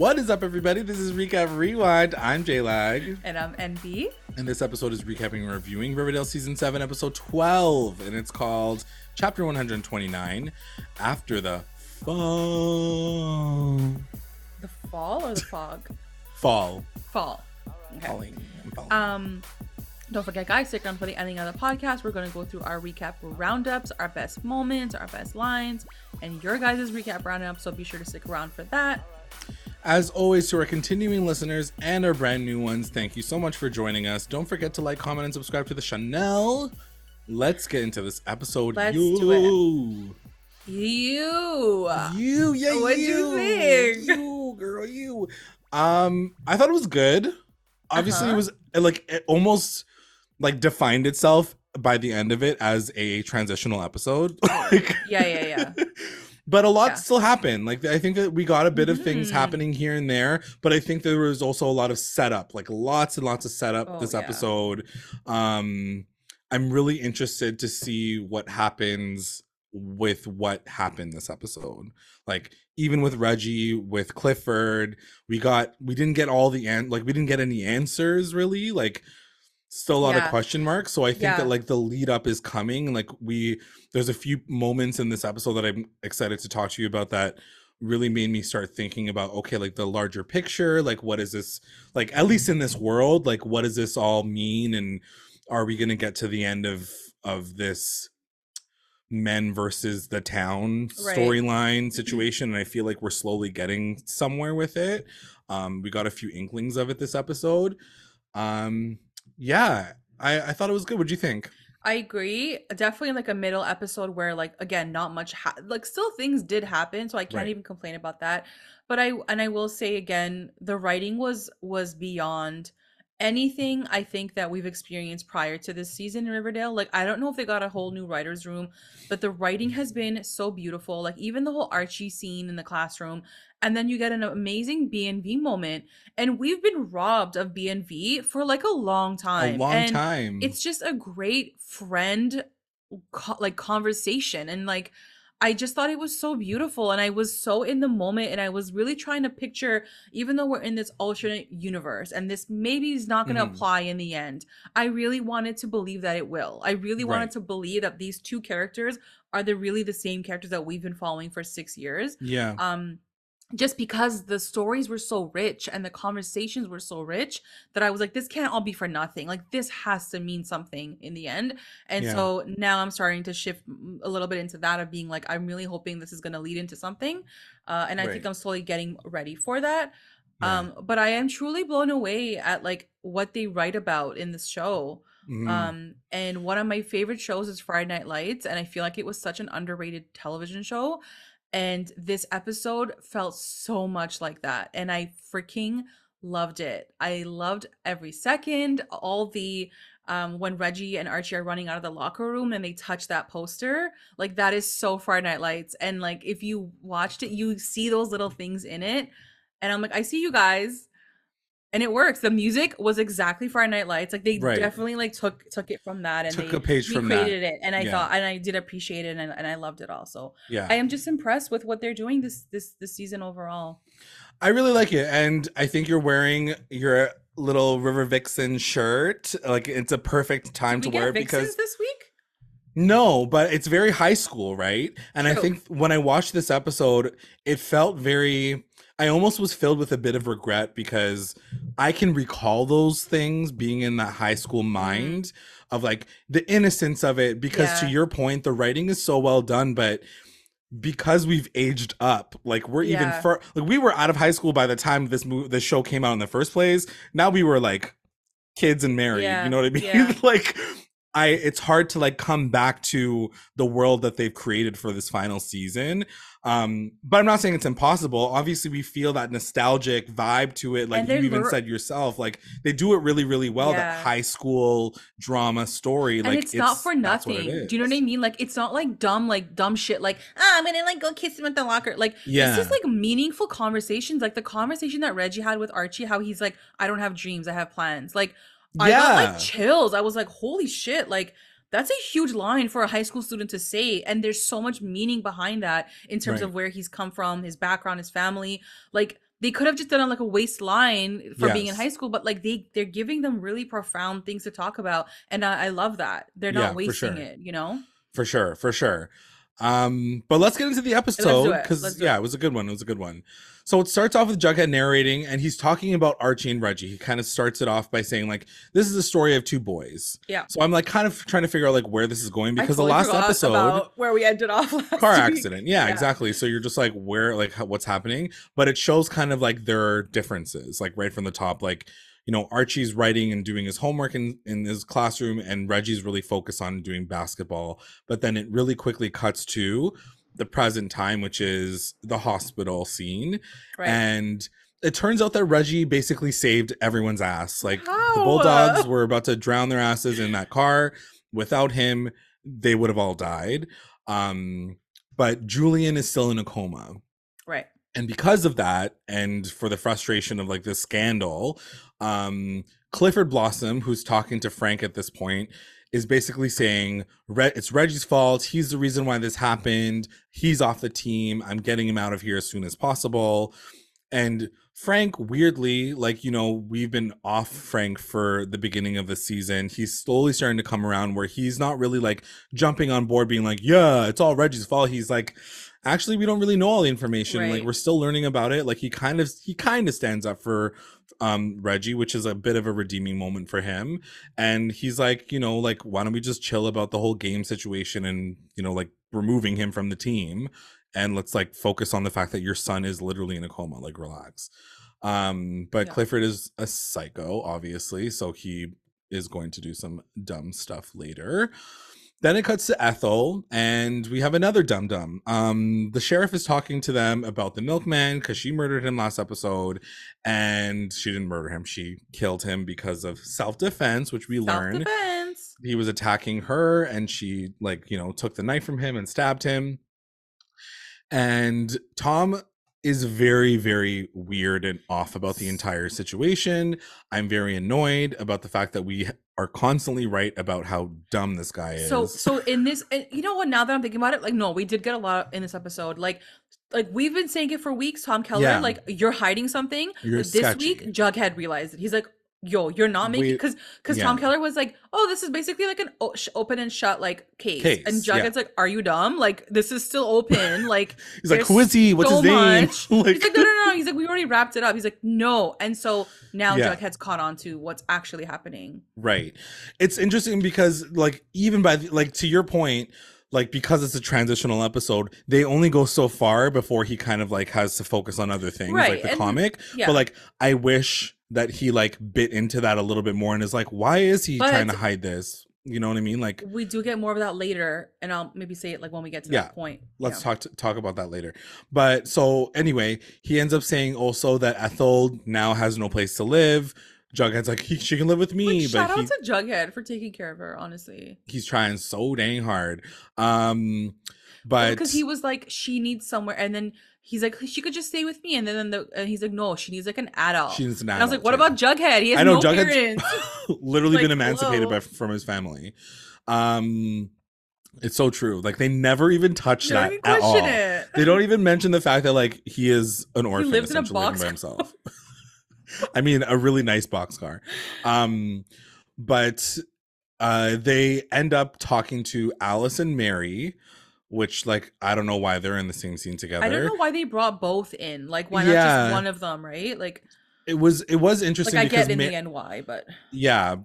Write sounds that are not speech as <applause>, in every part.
What is up, everybody? This is Recap Rewind. I'm J Lag. And I'm NB. And this episode is recapping and reviewing Riverdale Season 7, Episode 12. And it's called Chapter 129 After the Fall. The fall or the fog? Fall. Fall. Okay. Falling. Falling. Um, don't forget, guys, stick around for the ending of the podcast. We're going to go through our recap roundups, our best moments, our best lines, and your guys' recap roundup. So be sure to stick around for that. As always, to our continuing listeners and our brand new ones, thank you so much for joining us. Don't forget to like, comment, and subscribe to the channel. Let's get into this episode. Let's you. do it. You. You, yeah, what you. you think? You, girl, you. Um, I thought it was good. Obviously, uh-huh. it was like it almost like defined itself by the end of it as a transitional episode. like, <laughs> yeah, yeah, yeah. But a lot yeah. still happened. Like I think that we got a bit of things mm-hmm. happening here and there, but I think there was also a lot of setup, like lots and lots of setup oh, this episode. Yeah. Um I'm really interested to see what happens with what happened this episode. Like even with Reggie, with Clifford, we got we didn't get all the an like we didn't get any answers really. Like still a lot yeah. of question marks. So I think yeah. that like the lead up is coming. Like we there's a few moments in this episode that I'm excited to talk to you about that really made me start thinking about okay, like the larger picture, like what is this like at least in this world, like what does this all mean and are we gonna get to the end of of this men versus the town right. storyline mm-hmm. situation and i feel like we're slowly getting somewhere with it um we got a few inklings of it this episode um yeah, I I thought it was good. What'd you think? I agree. Definitely like a middle episode where like again not much ha- like still things did happen, so I can't right. even complain about that. But I and I will say again, the writing was was beyond anything I think that we've experienced prior to this season in Riverdale. Like I don't know if they got a whole new writers room, but the writing has been so beautiful. Like even the whole Archie scene in the classroom and then you get an amazing BNV moment. And we've been robbed of BNV for like a long time. A long and time. It's just a great friend co- like conversation and like I just thought it was so beautiful and I was so in the moment and I was really trying to picture even though we're in this alternate universe and this maybe is not going to mm-hmm. apply in the end. I really wanted to believe that it will. I really wanted to believe that these two characters are the really the same characters that we've been following for 6 years. Yeah. Um just because the stories were so rich and the conversations were so rich that I was like, this can't all be for nothing. Like, this has to mean something in the end. And yeah. so now I'm starting to shift a little bit into that of being like, I'm really hoping this is going to lead into something. Uh, and I right. think I'm slowly getting ready for that. Yeah. Um, but I am truly blown away at like what they write about in this show. Mm-hmm. Um, and one of my favorite shows is Friday Night Lights, and I feel like it was such an underrated television show and this episode felt so much like that. And I freaking loved it. I loved every second, all the um when Reggie and Archie are running out of the locker room and they touch that poster, like that is so Friday Night Lights. And like if you watched it, you see those little things in it. And I'm like, I see you guys and it works. The music was exactly Friday Night Lights. Like they right. definitely like took took it from that and took they a page from that. it. And I yeah. thought and I did appreciate it and, and I loved it also. Yeah. I am just impressed with what they're doing this this this season overall. I really like it. And I think you're wearing your little River Vixen shirt. Like it's a perfect time to wear it because this week? No, but it's very high school, right? And True. I think when I watched this episode, it felt very I almost was filled with a bit of regret because I can recall those things being in that high school mm-hmm. mind mm-hmm. of like the innocence of it. Because yeah. to your point, the writing is so well done, but because we've aged up, like we're yeah. even far, like we were out of high school by the time this movie, this show came out in the first place. Now we were like kids and married. Yeah. You know what I mean? <laughs> like I it's hard to like come back to the world that they've created for this final season. Um, but I'm not saying it's impossible. Obviously, we feel that nostalgic vibe to it, like you even said yourself. Like they do it really, really well. Yeah. That high school drama story, and like it's, it's not for nothing. Do you know what I mean? Like it's not like dumb, like dumb shit. Like ah, I'm gonna like go kiss him at the locker. Like yeah, it's just like meaningful conversations. Like the conversation that Reggie had with Archie, how he's like, I don't have dreams, I have plans. Like I got like chills. I was like, holy shit, like that's a huge line for a high school student to say. And there's so much meaning behind that in terms right. of where he's come from, his background, his family. Like they could have just done like a waistline for yes. being in high school, but like they they're giving them really profound things to talk about, and I, I love that they're not yeah, wasting sure. it. You know, for sure, for sure. Um, but let's get into the episode because yeah, it. it was a good one. It was a good one. So it starts off with Jughead narrating, and he's talking about Archie and Reggie. He kind of starts it off by saying like, "This is a story of two boys." Yeah. So I'm like kind of trying to figure out like where this is going because totally the last episode where we ended off car accident. Yeah, yeah, exactly. So you're just like where like what's happening, but it shows kind of like their differences, like right from the top, like you know, Archie's writing and doing his homework in, in his classroom, and Reggie's really focused on doing basketball. But then it really quickly cuts to the present time, which is the hospital scene. Right. And it turns out that Reggie basically saved everyone's ass. Like How? the Bulldogs were about to drown their asses in that car. Without him, they would have all died. Um, but Julian is still in a coma. Right. And because of that, and for the frustration of like this scandal, um, Clifford Blossom, who's talking to Frank at this point, is basically saying it's Reggie's fault. He's the reason why this happened. He's off the team. I'm getting him out of here as soon as possible. And Frank, weirdly, like, you know, we've been off Frank for the beginning of the season. He's slowly starting to come around where he's not really like jumping on board, being like, yeah, it's all Reggie's fault. He's like, actually, we don't really know all the information. Right. Like, we're still learning about it. Like, he kind of, he kind of stands up for um Reggie, which is a bit of a redeeming moment for him. And he's like, you know, like why don't we just chill about the whole game situation and, you know, like removing him from the team and let's like focus on the fact that your son is literally in a coma, like relax. Um but yeah. Clifford is a psycho obviously, so he is going to do some dumb stuff later. Then it cuts to Ethel, and we have another dum dum. Um, the sheriff is talking to them about the milkman because she murdered him last episode, and she didn't murder him; she killed him because of self defense, which we learn. He was attacking her, and she like you know took the knife from him and stabbed him. And Tom is very very weird and off about the entire situation. I'm very annoyed about the fact that we are constantly right about how dumb this guy is. So so in this you know what now that I'm thinking about it like no, we did get a lot in this episode. Like like we've been saying it for weeks, Tom Keller, yeah. like you're hiding something. You're this sketchy. week Jughead realized it. He's like yo, you're not making because because yeah. Tom Keller was like, oh, this is basically like an o- open and shut like case, case and Jughead's yeah. like, are you dumb? Like this is still open. <laughs> Like he's like, who is he? What's so his name? <laughs> like... He's like, no, no, no. <laughs> He's like, we already wrapped it up. He's like, no, and so now yeah. Jughead's caught on to what's actually happening. Right. It's interesting because like even by like to your point like because it's a transitional episode, they only go so far before he kind of like has to focus on other things, right. like the and, comic. Yeah. But like, I wish that he like bit into that a little bit more and is like, why is he but trying to hide this? You know what I mean? Like we do get more of that later, and I'll maybe say it like when we get to yeah, that point. Let's yeah. talk to, talk about that later. But so anyway, he ends up saying also that Ethel now has no place to live. Jughead's like he, she can live with me, like, but shout out to Jughead for taking care of her. Honestly, he's trying so dang hard. Um, but because he was like she needs somewhere, and then he's like, she could just stay with me. And then the, and he's like, no, she needs like an adult. She needs an adult. And I was like, what about Jughead? He has I know no Jughead's <laughs> <laughs> literally like, been emancipated by, from his family. Um, it's so true. Like they never even touch they that at all. It. They don't even mention the fact that like he is an orphan he lives in a box by himself. <laughs> I mean, a really nice boxcar. Um, but uh, they end up talking to Alice and Mary, which like I don't know why they're in the same scene together. I don't know why they brought both in. Like why not just one of them, right? Like it was it was interesting. Like I get in Ma- the end why, but yeah.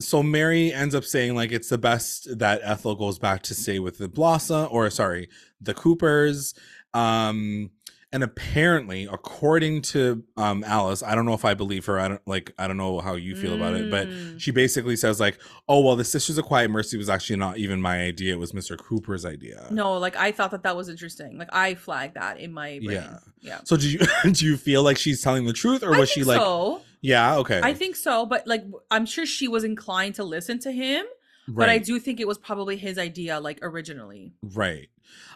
So Mary ends up saying like it's the best that Ethel goes back to stay with the Blossom or sorry the Coopers. Um, and apparently according to um, alice i don't know if i believe her i don't like i don't know how you feel mm. about it but mm. she basically says like oh well the sisters of quiet mercy was actually not even my idea it was mr cooper's idea no like i thought that that was interesting like i flagged that in my brain. yeah yeah so do you <laughs> do you feel like she's telling the truth or was she like so. yeah okay i think so but like i'm sure she was inclined to listen to him right. but i do think it was probably his idea like originally right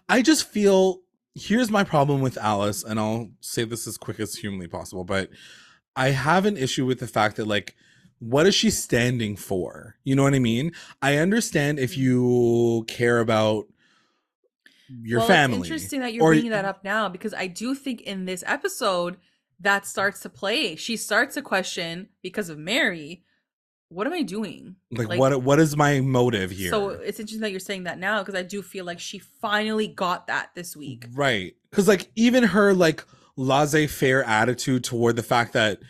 i just feel here's my problem with Alice, and I'll say this as quick as humanly possible, but I have an issue with the fact that like what is she standing for? You know what I mean? I understand if mm. you care about your well, family. It's interesting that you're or, bringing that up now because I do think in this episode that starts to play. She starts to question because of Mary, what am I doing? Like, like, what what is my motive here? So it's interesting that you're saying that now because I do feel like she finally got that this week. Right. Cuz like even her like laissez-faire attitude toward the fact that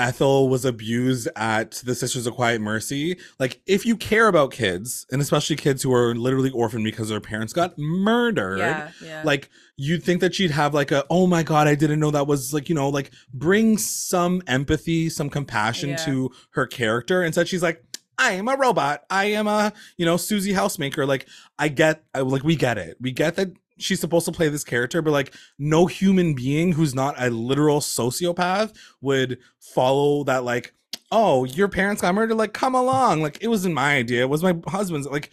Ethel was abused at the Sisters of Quiet Mercy. Like, if you care about kids, and especially kids who are literally orphaned because their parents got murdered, yeah, yeah. like, you'd think that she'd have like a, oh my God, I didn't know that was like, you know, like bring some empathy, some compassion yeah. to her character. Instead, she's like, I am a robot. I am a, you know, Susie housemaker. Like, I get, like, we get it. We get that she's supposed to play this character, but like no human being who's not a literal sociopath would follow that like, oh, your parents got murdered, like come along. Like it wasn't my idea, it was my husband's. Like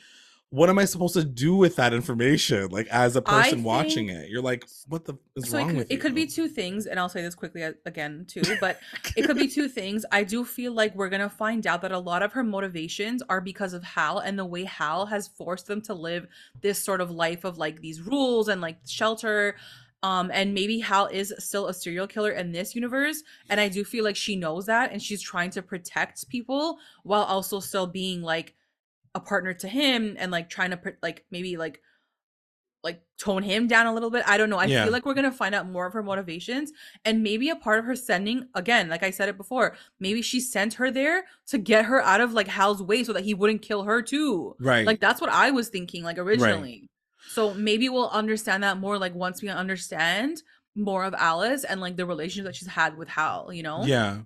what am I supposed to do with that information? Like as a person watching it, you're like, what the is so wrong it could, with it you? It could be two things, and I'll say this quickly again too, <laughs> but it could be two things. I do feel like we're gonna find out that a lot of her motivations are because of Hal and the way Hal has forced them to live this sort of life of like these rules and like shelter. Um, and maybe Hal is still a serial killer in this universe, and I do feel like she knows that, and she's trying to protect people while also still being like a partner to him and like trying to like maybe like like tone him down a little bit. I don't know. I yeah. feel like we're gonna find out more of her motivations and maybe a part of her sending again, like I said it before, maybe she sent her there to get her out of like Hal's way so that he wouldn't kill her too. Right. Like that's what I was thinking, like originally. Right. So maybe we'll understand that more like once we understand more of Alice and like the relationship that she's had with Hal, you know? Yeah.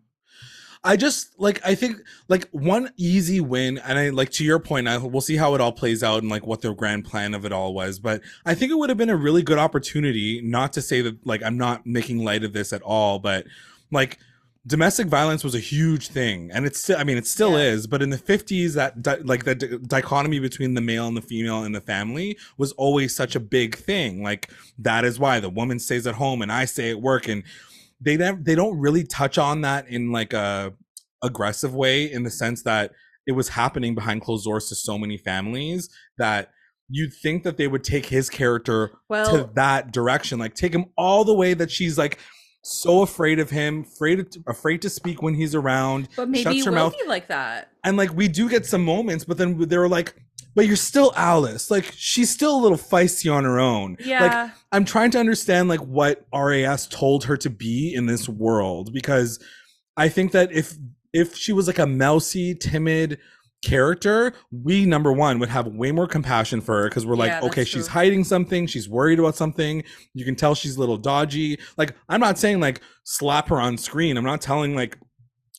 I just like I think like one easy win, and I like to your point. I we'll see how it all plays out and like what their grand plan of it all was. But I think it would have been a really good opportunity. Not to say that like I'm not making light of this at all, but like domestic violence was a huge thing and it's still i mean it still yeah. is but in the 50s that di- like the di- dichotomy between the male and the female in the family was always such a big thing like that is why the woman stays at home and i stay at work and they never they don't really touch on that in like a aggressive way in the sense that it was happening behind closed doors to so many families that you'd think that they would take his character well, to that direction like take him all the way that she's like so afraid of him afraid to, afraid to speak when he's around but maybe shuts her mouth like that. and like we do get some moments but then they were like but you're still Alice. Like she's still a little feisty on her own. Yeah. Like I'm trying to understand like what RAS told her to be in this world because I think that if if she was like a mousy, timid character, we number one would have way more compassion for her because we're like, yeah, okay, she's hiding something, she's worried about something. You can tell she's a little dodgy. Like, I'm not saying like slap her on screen. I'm not telling like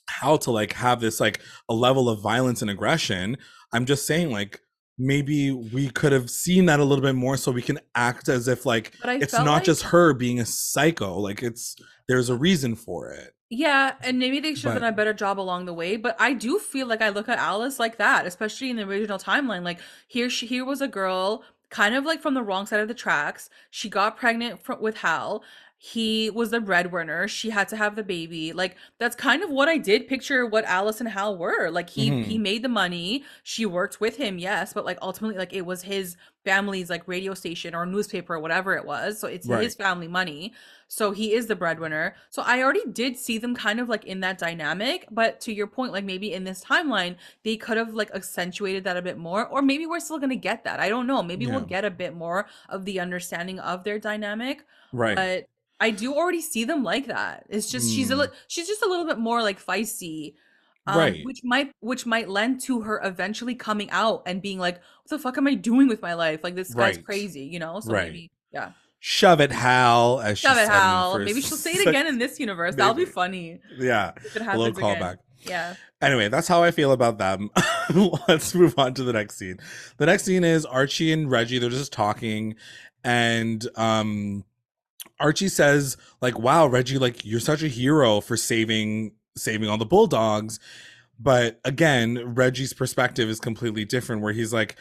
how to like have this like a level of violence and aggression. I'm just saying like maybe we could have seen that a little bit more so we can act as if like it's not like... just her being a psycho like it's there's a reason for it. Yeah and maybe they should have done a better job along the way but i do feel like i look at alice like that especially in the original timeline like here she here was a girl kind of like from the wrong side of the tracks. She got pregnant with hal he was the breadwinner she had to have the baby like that's kind of what i did picture what alice and hal were like he mm-hmm. he made the money she worked with him yes but like ultimately like it was his family's like radio station or newspaper or whatever it was so it's right. his family money so he is the breadwinner so i already did see them kind of like in that dynamic but to your point like maybe in this timeline they could have like accentuated that a bit more or maybe we're still gonna get that i don't know maybe yeah. we'll get a bit more of the understanding of their dynamic right but I do already see them like that. It's just mm. she's a li- hmm. she's just a little bit more like feisty. Um, right. which might which might lend to her eventually coming out and being like, "What the fuck am I doing with my life? Like this right. guy's crazy," you know? So right. maybe, yeah. Shove it, Hal. As Shove it, Hal. Maybe she'll say it <laughs> again in this universe. Maybe. That'll be funny. Yeah, a little callback. Yeah. Anyway, that's how I feel about them. <laughs> Let's move on to the next scene. The next scene is Archie and Reggie. They're just talking, and um Archie says like, "Wow, Reggie, like you're such a hero for saving saving all the bulldogs." But again, Reggie's perspective is completely different where he's like,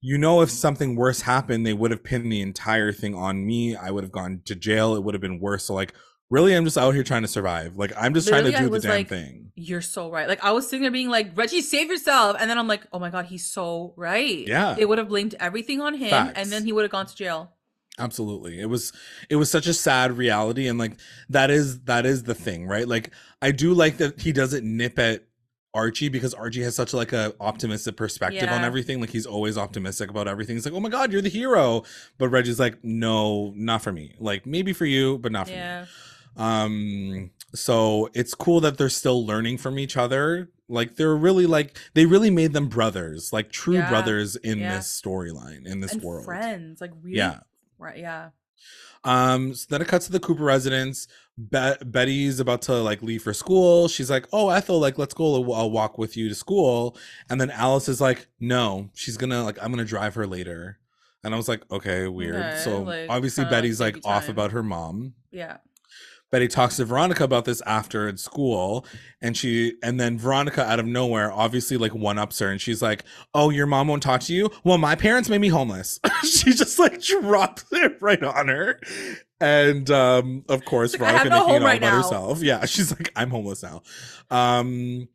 "You know if something worse happened, they would have pinned the entire thing on me. I would have gone to jail. It would have been worse." So like really i'm just out here trying to survive like i'm just Literally, trying to do the damn like, thing you're so right like i was sitting there being like reggie save yourself and then i'm like oh my god he's so right yeah they would have blamed everything on him Facts. and then he would have gone to jail Absolutely. It was it was such a sad reality and like that is that is the thing, right? Like I do like that he doesn't nip at Archie because Archie has such like a optimistic perspective yeah. on everything. Like he's always optimistic about everything. He's like, "Oh my god, you're the hero." But Reggie's like, "No, not for me. Like maybe for you, but not for yeah. me." Um so it's cool that they're still learning from each other. Like they're really like they really made them brothers, like true yeah. brothers in this storyline in this and world. Friends, like really Yeah. Right, yeah. Um, so then it cuts to the Cooper residence. Be- Betty's about to like leave for school. She's like, "Oh, Ethel, like let's go. I'll walk with you to school." And then Alice is like, "No, she's gonna like I'm gonna drive her later." And I was like, "Okay, weird." Okay, so like, obviously Betty's like off about her mom. Yeah. Betty talks to Veronica about this after at school, and she and then Veronica out of nowhere obviously like one ups her, and she's like, "Oh, your mom won't talk to you? Well, my parents made me homeless." <laughs> she just like drops it right on her, and um, of course like, Veronica making it all right about now. herself. Yeah, <laughs> she's like, "I'm homeless now." Um,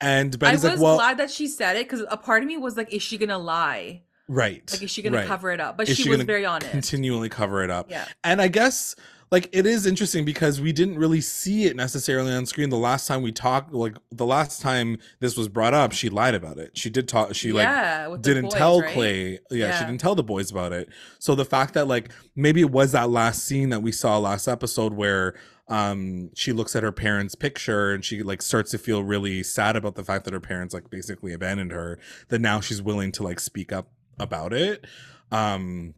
and Betty's I was like, "Well, glad that she said it because a part of me was like, is she gonna lie?" Right. Like, is she gonna right. cover it up? But she, she was very honest. Continually cover it up. Yeah. And I guess like it is interesting because we didn't really see it necessarily on screen the last time we talked like the last time this was brought up she lied about it. She did talk she yeah, like didn't boys, tell right? clay yeah, yeah, she didn't tell the boys about it. So the fact that like maybe it was that last scene that we saw last episode where um she looks at her parents picture and she like starts to feel really sad about the fact that her parents like basically abandoned her that now she's willing to like speak up about it. Um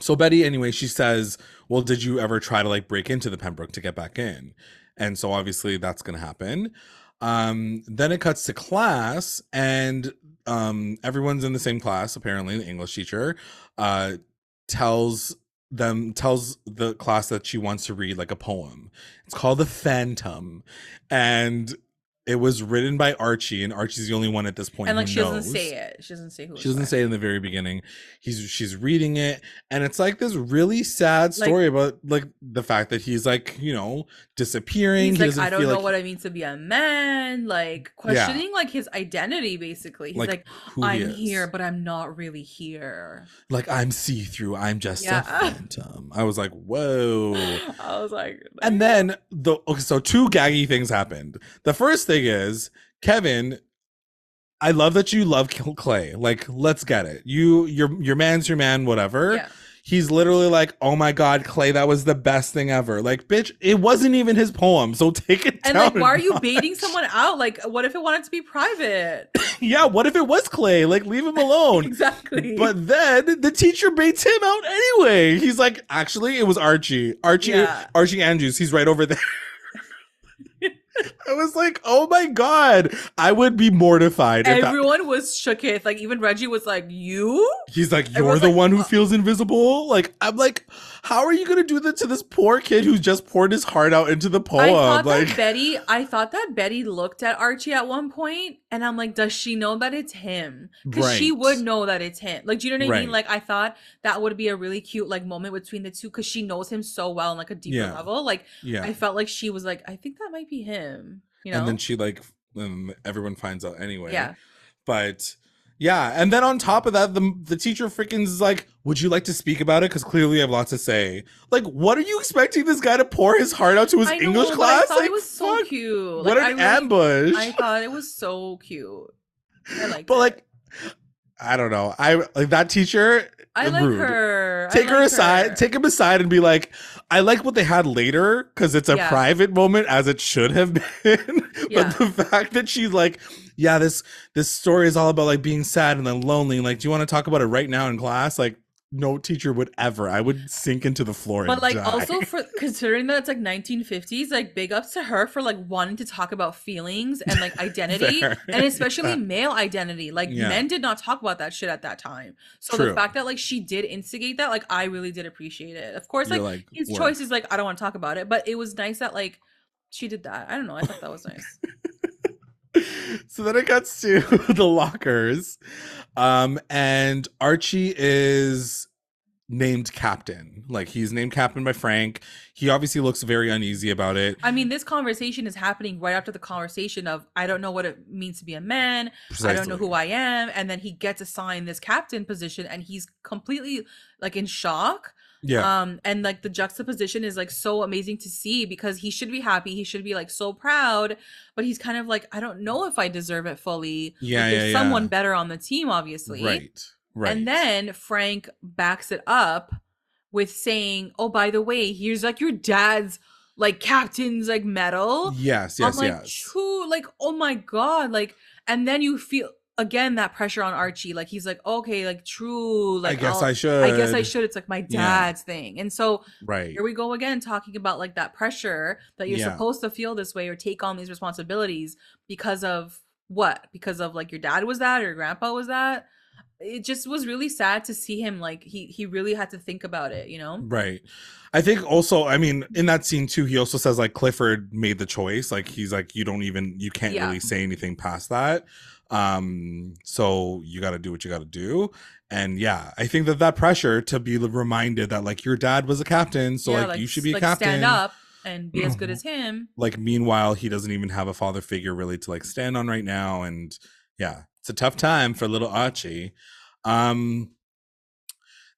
so Betty, anyway, she says, Well, did you ever try to like break into the Pembroke to get back in? And so obviously that's gonna happen. Um, then it cuts to class, and um, everyone's in the same class, apparently, the English teacher uh tells them tells the class that she wants to read like a poem. It's called The Phantom. And it was written by Archie, and Archie's the only one at this point. And like she knows. doesn't say it. She doesn't say who. She doesn't say it in the very beginning. He's she's reading it, and it's like this really sad story like, about like the fact that he's like you know disappearing. He's he like I don't know like... what it means to be a man. Like questioning yeah. like his identity. Basically, he's like, like I'm he here, but I'm not really here. Like I'm see through. I'm just yeah. a <laughs> phantom. I was like, whoa. I was like, and then the okay, so two gaggy things happened. The first thing thing is, Kevin, I love that you love Clay. Like, let's get it. You, your, your man's your man. Whatever. Yeah. He's literally like, "Oh my god, Clay, that was the best thing ever." Like, bitch, it wasn't even his poem, so take it and down. And like, why are you baiting someone out? Like, what if it wanted to be private? <laughs> yeah, what if it was Clay? Like, leave him alone. <laughs> exactly. But then the teacher baits him out anyway. He's like, "Actually, it was Archie. Archie, yeah. Archie Andrews. He's right over there." <laughs> I was like, oh my god, I would be mortified. Everyone that... was shooketh. Like even Reggie was like, you? He's like, you're Everyone's the like, one who feels invisible. Like I'm like, how are you gonna do that to this poor kid who's just poured his heart out into the poem? I thought like that Betty, I thought that Betty looked at Archie at one point, and I'm like, does she know that it's him? Because right. she would know that it's him. Like, do you know what I right. mean? Like, I thought that would be a really cute like moment between the two because she knows him so well on like a deeper yeah. level. Like, yeah, I felt like she was like, I think that might be him. You know? And then she like um, everyone finds out anyway. Yeah. But yeah, and then on top of that, the the teacher freaking is like, "Would you like to speak about it? Because clearly, you have lots to say." Like, what are you expecting this guy to pour his heart out to his know, English class? I thought like, it was so fuck. cute. Like, what an I really, ambush! I thought it was so cute. I <laughs> like, but like, I don't know. I like that teacher. I like rude. her. Take I her aside. Her. Take him aside and be like, I like what they had later because it's a yeah. private moment, as it should have <laughs> been. Yeah. but the fact that she's like, yeah, this this story is all about like being sad and then lonely. Like, do you want to talk about it right now in class? Like, no teacher would ever. I would sink into the floor. But like die. also for considering that it's like 1950s, like big ups to her for like wanting to talk about feelings and like <laughs> identity and especially yeah. male identity. Like yeah. men did not talk about that shit at that time. So True. the fact that like she did instigate that, like I really did appreciate it. Of course, like, like, his work. choice is like I don't want to talk about it, but it was nice that like she did that. I don't know. I thought that was nice. <laughs> so then it cuts to <laughs> the lockers. Um, and Archie is named captain. Like he's named captain by Frank. He obviously looks very uneasy about it. I mean, this conversation is happening right after the conversation of I don't know what it means to be a man. Precisely. I don't know who I am. And then he gets assigned this captain position and he's completely like in shock. Yeah. Um, and like the juxtaposition is like so amazing to see because he should be happy, he should be like so proud, but he's kind of like, I don't know if I deserve it fully. Yeah. Like, there's yeah, someone better on the team, obviously. Right. Right. And then Frank backs it up with saying, "Oh, by the way, here's like your dad's like captain's like medal." Yes, yes, I'm like, yes. True, like, oh my god, like, and then you feel again that pressure on Archie. Like he's like, okay, like true. Like I guess I'll, i should. I guess I should. It's like my dad's yeah. thing. And so right here we go again talking about like that pressure that you're yeah. supposed to feel this way or take on these responsibilities because of what? Because of like your dad was that or your grandpa was that it just was really sad to see him like he he really had to think about it you know right i think also i mean in that scene too he also says like clifford made the choice like he's like you don't even you can't yeah. really say anything past that um so you got to do what you got to do and yeah i think that that pressure to be reminded that like your dad was a captain so yeah, like, like, you should be a like captain stand up and be as good as <clears throat> him like meanwhile he doesn't even have a father figure really to like stand on right now and yeah it's a tough time for little Archie. Um,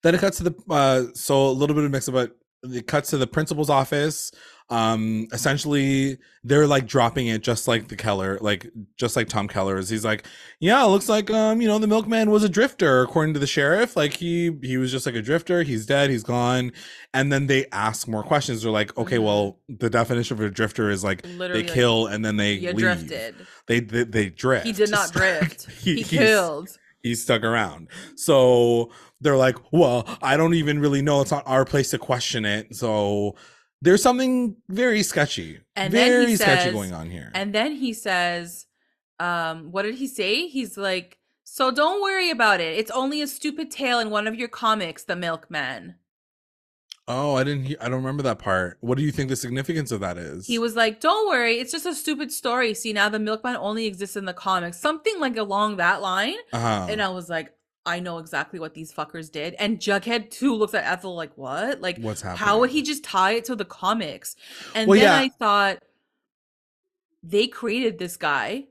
then it cuts to the uh, so a little bit of mix about it cuts to the principal's office. Um, essentially, they're like dropping it just like the Keller, like just like Tom keller is He's like, yeah, it looks like um, you know, the milkman was a drifter, according to the sheriff. Like he he was just like a drifter. He's dead. He's gone. And then they ask more questions. They're like, okay, mm-hmm. well, the definition of a drifter is like Literally, they kill and then they leave. drifted. They, they they drift. He did not drift. <laughs> he, he killed. He stuck around. So they're like, well, I don't even really know. It's not our place to question it. So there's something very sketchy, and very sketchy says, going on here. And then he says, um, what did he say? He's like, so don't worry about it. It's only a stupid tale in one of your comics, The Milkman. Oh, I didn't. Hear, I don't remember that part. What do you think the significance of that is? He was like, "Don't worry, it's just a stupid story. See, now the milkman only exists in the comics, something like along that line." Uh-huh. And I was like, "I know exactly what these fuckers did." And Jughead too looks at Ethel like, "What? Like, what's happening? How would he just tie it to the comics?" And well, then yeah. I thought they created this guy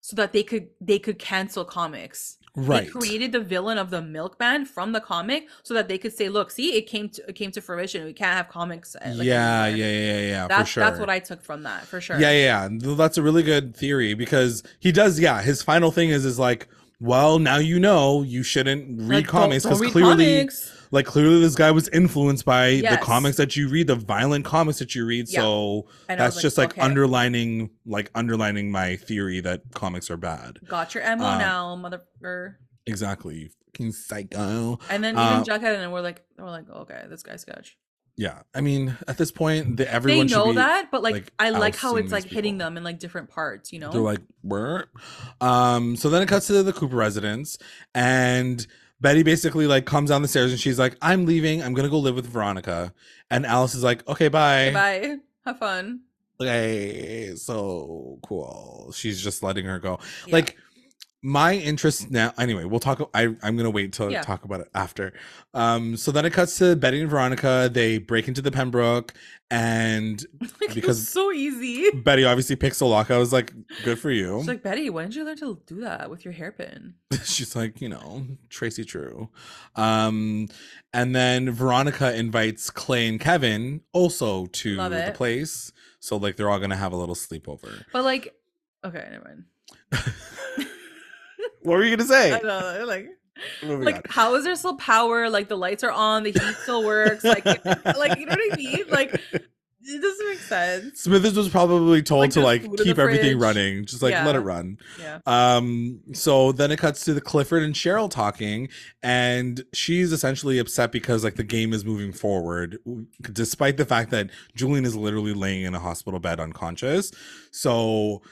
so that they could they could cancel comics. Right. They created the villain of the Milkman from the comic so that they could say, "Look, see, it came to it came to fruition. We can't have comics." Uh, like, yeah, yeah, yeah, yeah, that's, for sure. That's what I took from that, for sure. Yeah, yeah, yeah. That's a really good theory because he does. Yeah, his final thing is is like, well, now you know you shouldn't read like, comics because clearly. Comics like clearly this guy was influenced by yes. the comics that you read, the violent comics that you read. Yeah. So that's like, just like okay. underlining, like underlining my theory that comics are bad. Got your ammo uh, now, mother. Exactly, fucking psycho. And then even uh, Jughead and we're like, we're like, okay, this guy's sketch. Yeah, I mean, at this point, the, everyone they know be, that, but like, like I like how it's like people. hitting them in like different parts. You know, they're like, where? Um, so then it cuts to the Cooper residence, and Betty basically like comes down the stairs and she's like, I'm leaving. I'm gonna go live with Veronica. And Alice is like, okay, bye. Okay, bye. <laughs> Have fun. Okay, so cool. She's just letting her go. Yeah. Like my interest now anyway we'll talk i i'm gonna wait till yeah. talk about it after. Um so then it cuts to betty and veronica they break into the pembroke and <laughs> because so easy. Betty obviously picks a lock i was like good for you. She's like betty when did you learn to do that with your hairpin? <laughs> She's like you know tracy true. Um and then veronica invites clay and kevin also to the place. So like they're all gonna have a little sleepover. But like okay never mind <laughs> what were you gonna say? I know, like like how is there still power? Like the lights are on, the heat still works. Like, <laughs> like you know what I mean? Like it doesn't make sense. Smithers was probably told like to like keep everything running, just like yeah. let it run. Yeah. Um. So then it cuts to the Clifford and Cheryl talking, and she's essentially upset because like the game is moving forward, despite the fact that Julian is literally laying in a hospital bed unconscious. So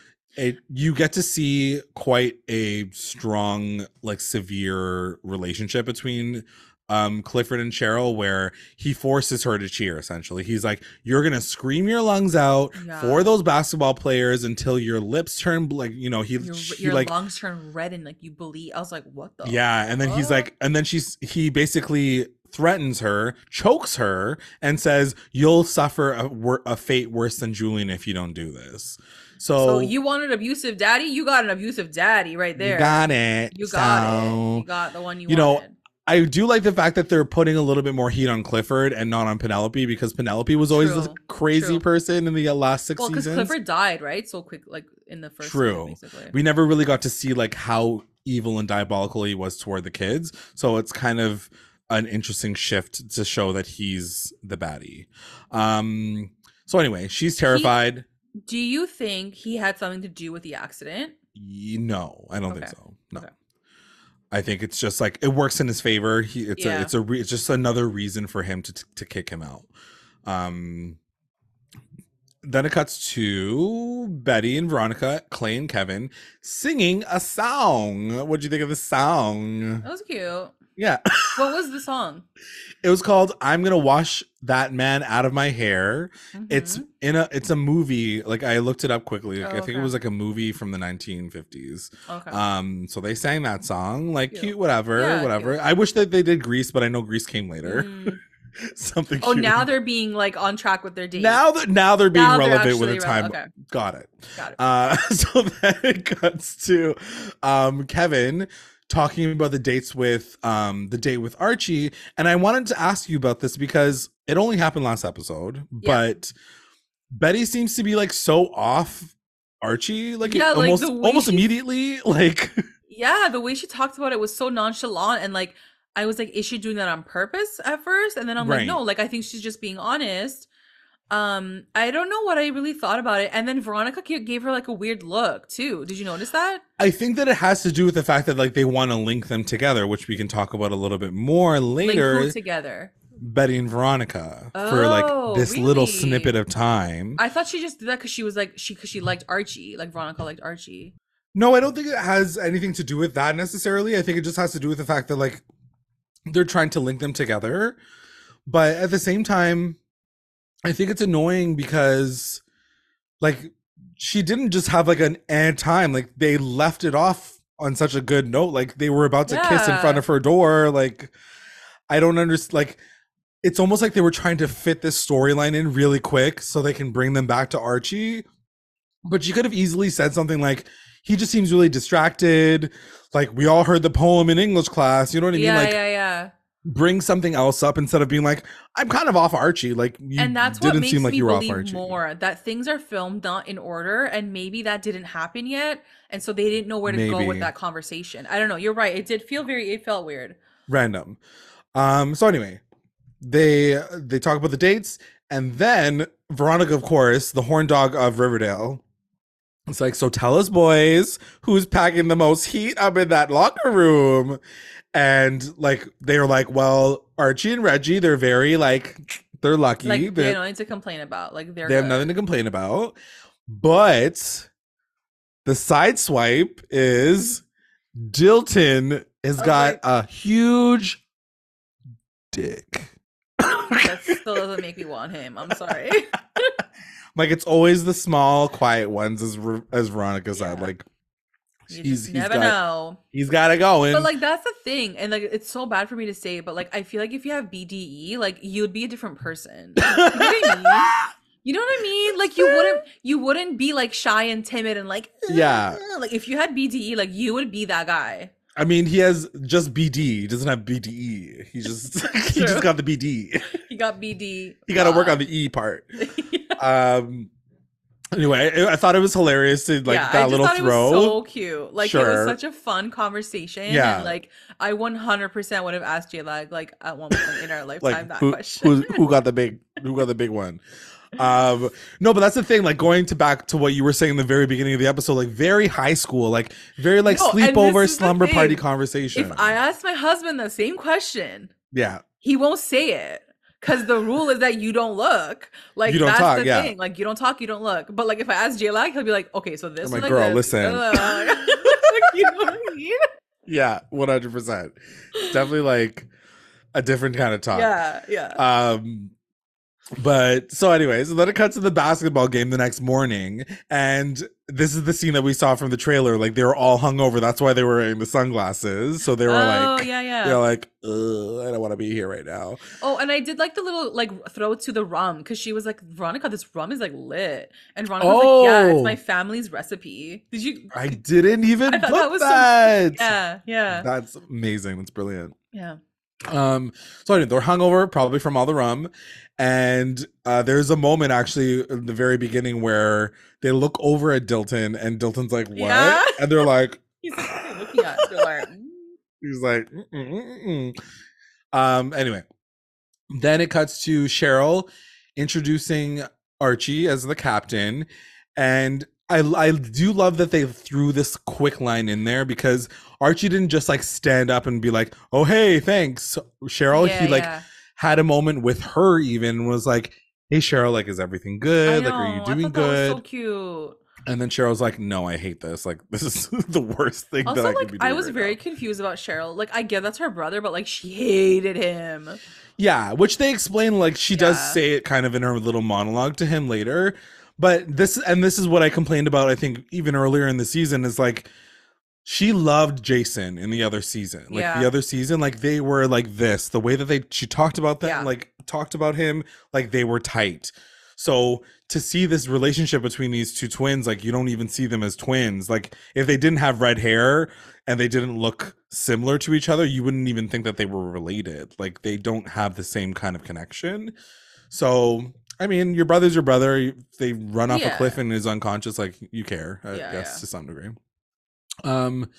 it you get to see quite a strong like severe relationship between um Clifford and Cheryl where he forces her to cheer essentially. He's like you're going to scream your lungs out yeah. for those basketball players until your lips turn like you know he your, she, your like lungs turn red and like you bleed. I was like what the Yeah, and then he's like and then she's he basically threatens her, chokes her and says you'll suffer a, a fate worse than Julian if you don't do this. So, so you wanted abusive daddy? You got an abusive daddy right there. You got it. You got so, it. You got the one you, you wanted. know, I do like the fact that they're putting a little bit more heat on Clifford and not on Penelope because Penelope was always True. the crazy True. person in the last six well, seasons. Well, because Clifford died, right? So quick, like in the first. True. Season, we never really got to see like how evil and diabolical he was toward the kids. So it's kind of an interesting shift to show that he's the baddie. Um. So anyway, she's terrified. Do you think he had something to do with the accident? No, I don't okay. think so. No. Okay. I think it's just like it works in his favor. He it's yeah. a it's a re, it's just another reason for him to to kick him out. Um then it cuts to Betty and Veronica, Clay and Kevin singing a song. What do you think of the song? That was cute. Yeah. what <laughs> was the song? It was called "I'm Gonna Wash That Man Out of My Hair." Mm-hmm. It's in a it's a movie. Like I looked it up quickly. Like, oh, I think it was like a movie from the 1950s. Okay. Um. So they sang that song. Like cute, cute whatever, yeah, whatever. Cute. I wish that they did Grease, but I know Grease came later. Mm. <laughs> Something. Oh, cute. now they're being like on track with their date. Now that now they're being now relevant they're with the time. Okay. Got it. Got it. Uh, <laughs> so then it cuts to um Kevin talking about the dates with um the date with Archie and I wanted to ask you about this because it only happened last episode yeah. but Betty seems to be like so off Archie like, yeah, almost like almost she, immediately <laughs> like yeah the way she talked about it was so nonchalant and like I was like is she doing that on purpose at first and then I'm right. like no like I think she's just being honest um, I don't know what I really thought about it. And then Veronica gave her like a weird look too. Did you notice that? I think that it has to do with the fact that like they want to link them together, which we can talk about a little bit more later. together? Betty and Veronica oh, for like oh, this really? little snippet of time. I thought she just did that because she was like she because she liked Archie, like Veronica liked Archie. No, I don't think it has anything to do with that necessarily. I think it just has to do with the fact that like they're trying to link them together, but at the same time I think it's annoying because like she didn't just have like an ad time. Like they left it off on such a good note. Like they were about to yeah. kiss in front of her door. Like I don't understand. Like it's almost like they were trying to fit this storyline in really quick so they can bring them back to Archie. But she could have easily said something like, he just seems really distracted. Like we all heard the poem in English class. You know what I yeah, mean? Like, yeah, yeah bring something else up instead of being like i'm kind of off archie. Like you and that's didn't what makes seem like me you were believe off archie. more that things are filmed not in order and maybe that didn't happen yet and so they didn't know where to maybe. go with that conversation. I don't know you're right it did feel very it felt weird. Random. Um so anyway they they talk about the dates and then veronica of course the horn dog of riverdale it's like so tell us boys who's packing the most heat up in that locker room and like they were like, well, Archie and Reggie, they're very like they're lucky. Like they have nothing to complain about. Like they're they have nothing to complain about. But the side swipe is Dilton has oh, got a huge dick. that <laughs> still doesn't make me want him. I'm sorry. <laughs> like it's always the small, quiet ones, as as Veronica said. Yeah. Like you he's, he's never got, know. He's got to go in. But like that's the thing, and like it's so bad for me to say, but like I feel like if you have BDE, like you'd be a different person. You know what I mean? <laughs> You know what I mean? Like you wouldn't you wouldn't be like shy and timid and like <laughs> yeah. Like if you had BDE, like you would be that guy. I mean, he has just BD. He doesn't have BDE. He <laughs> just he just got the BD. He got BD. he got to work on the E part. yeah. Um Anyway, I, I, thought it was hilarious to like yeah, that little throw. so cute. Like sure. it was such a fun conversation. Yeah. And, like I 100% would have asked you like like at one point in our <laughs> lifetime like, that who, question. who got the big who got the big one? um no but that's the thing like going to back to what you were saying in the very beginning of the episode like very high school like very like no, sleepover slumber party conversation if i ask my husband the same question yeah he won't say it because the rule is that you don't look. Like don't that's talk, the yeah. thing. Like you don't talk, you don't look. But like if I ask Jay Lag, he'll be like, okay, so this. I'm like, like girl, this. listen. <laughs> you know what I mean? Yeah, one hundred percent. Definitely like a different kind of talk. Yeah, yeah. Um, but so, anyways, then it cuts to the basketball game the next morning, and this is the scene that we saw from the trailer. Like they were all hungover. That's why they were wearing the sunglasses. So they were oh, like, yeah, yeah. They're like, I don't want to be here right now. Oh, and I did like the little like throw to the rum because she was like, Veronica, this rum is like lit, and Veronica oh. was like, Yeah, it's my oh. family's recipe. Did you? I didn't even I put that. that. So, yeah, yeah. That's amazing. That's brilliant. Yeah. Um, so they're hungover, probably from all the rum. And uh, there's a moment actually in the very beginning where they look over at Dilton, and Dilton's like, "What?" Yeah. And they're like, <laughs> "He's like, looking at." They're like, mm. "He's like." Mm-mm-mm. Um. Anyway, then it cuts to Cheryl introducing Archie as the captain, and I I do love that they threw this quick line in there because Archie didn't just like stand up and be like, "Oh hey, thanks, Cheryl." Yeah, he like yeah. had a moment with her even was like, "Hey Cheryl, like is everything good? Like are you doing good?" so cute. And then Cheryl's like, "No, I hate this. Like, this is <laughs> the worst thing." Also, that I like, I was right very now. confused about Cheryl. Like, I get that's her brother, but like, she hated him. Yeah, which they explain. Like, she yeah. does say it kind of in her little monologue to him later but this and this is what I complained about. I think even earlier in the season is like she loved Jason in the other season. Like yeah. the other season, like they were like this. The way that they she talked about that, yeah. like talked about him, like they were tight. So to see this relationship between these two twins, like you don't even see them as twins. Like if they didn't have red hair and they didn't look similar to each other, you wouldn't even think that they were related. Like they don't have the same kind of connection. So I mean, your brother's your brother. If they run off yeah. a cliff and is unconscious, like you care, I yeah, guess, yeah. to some degree. Um.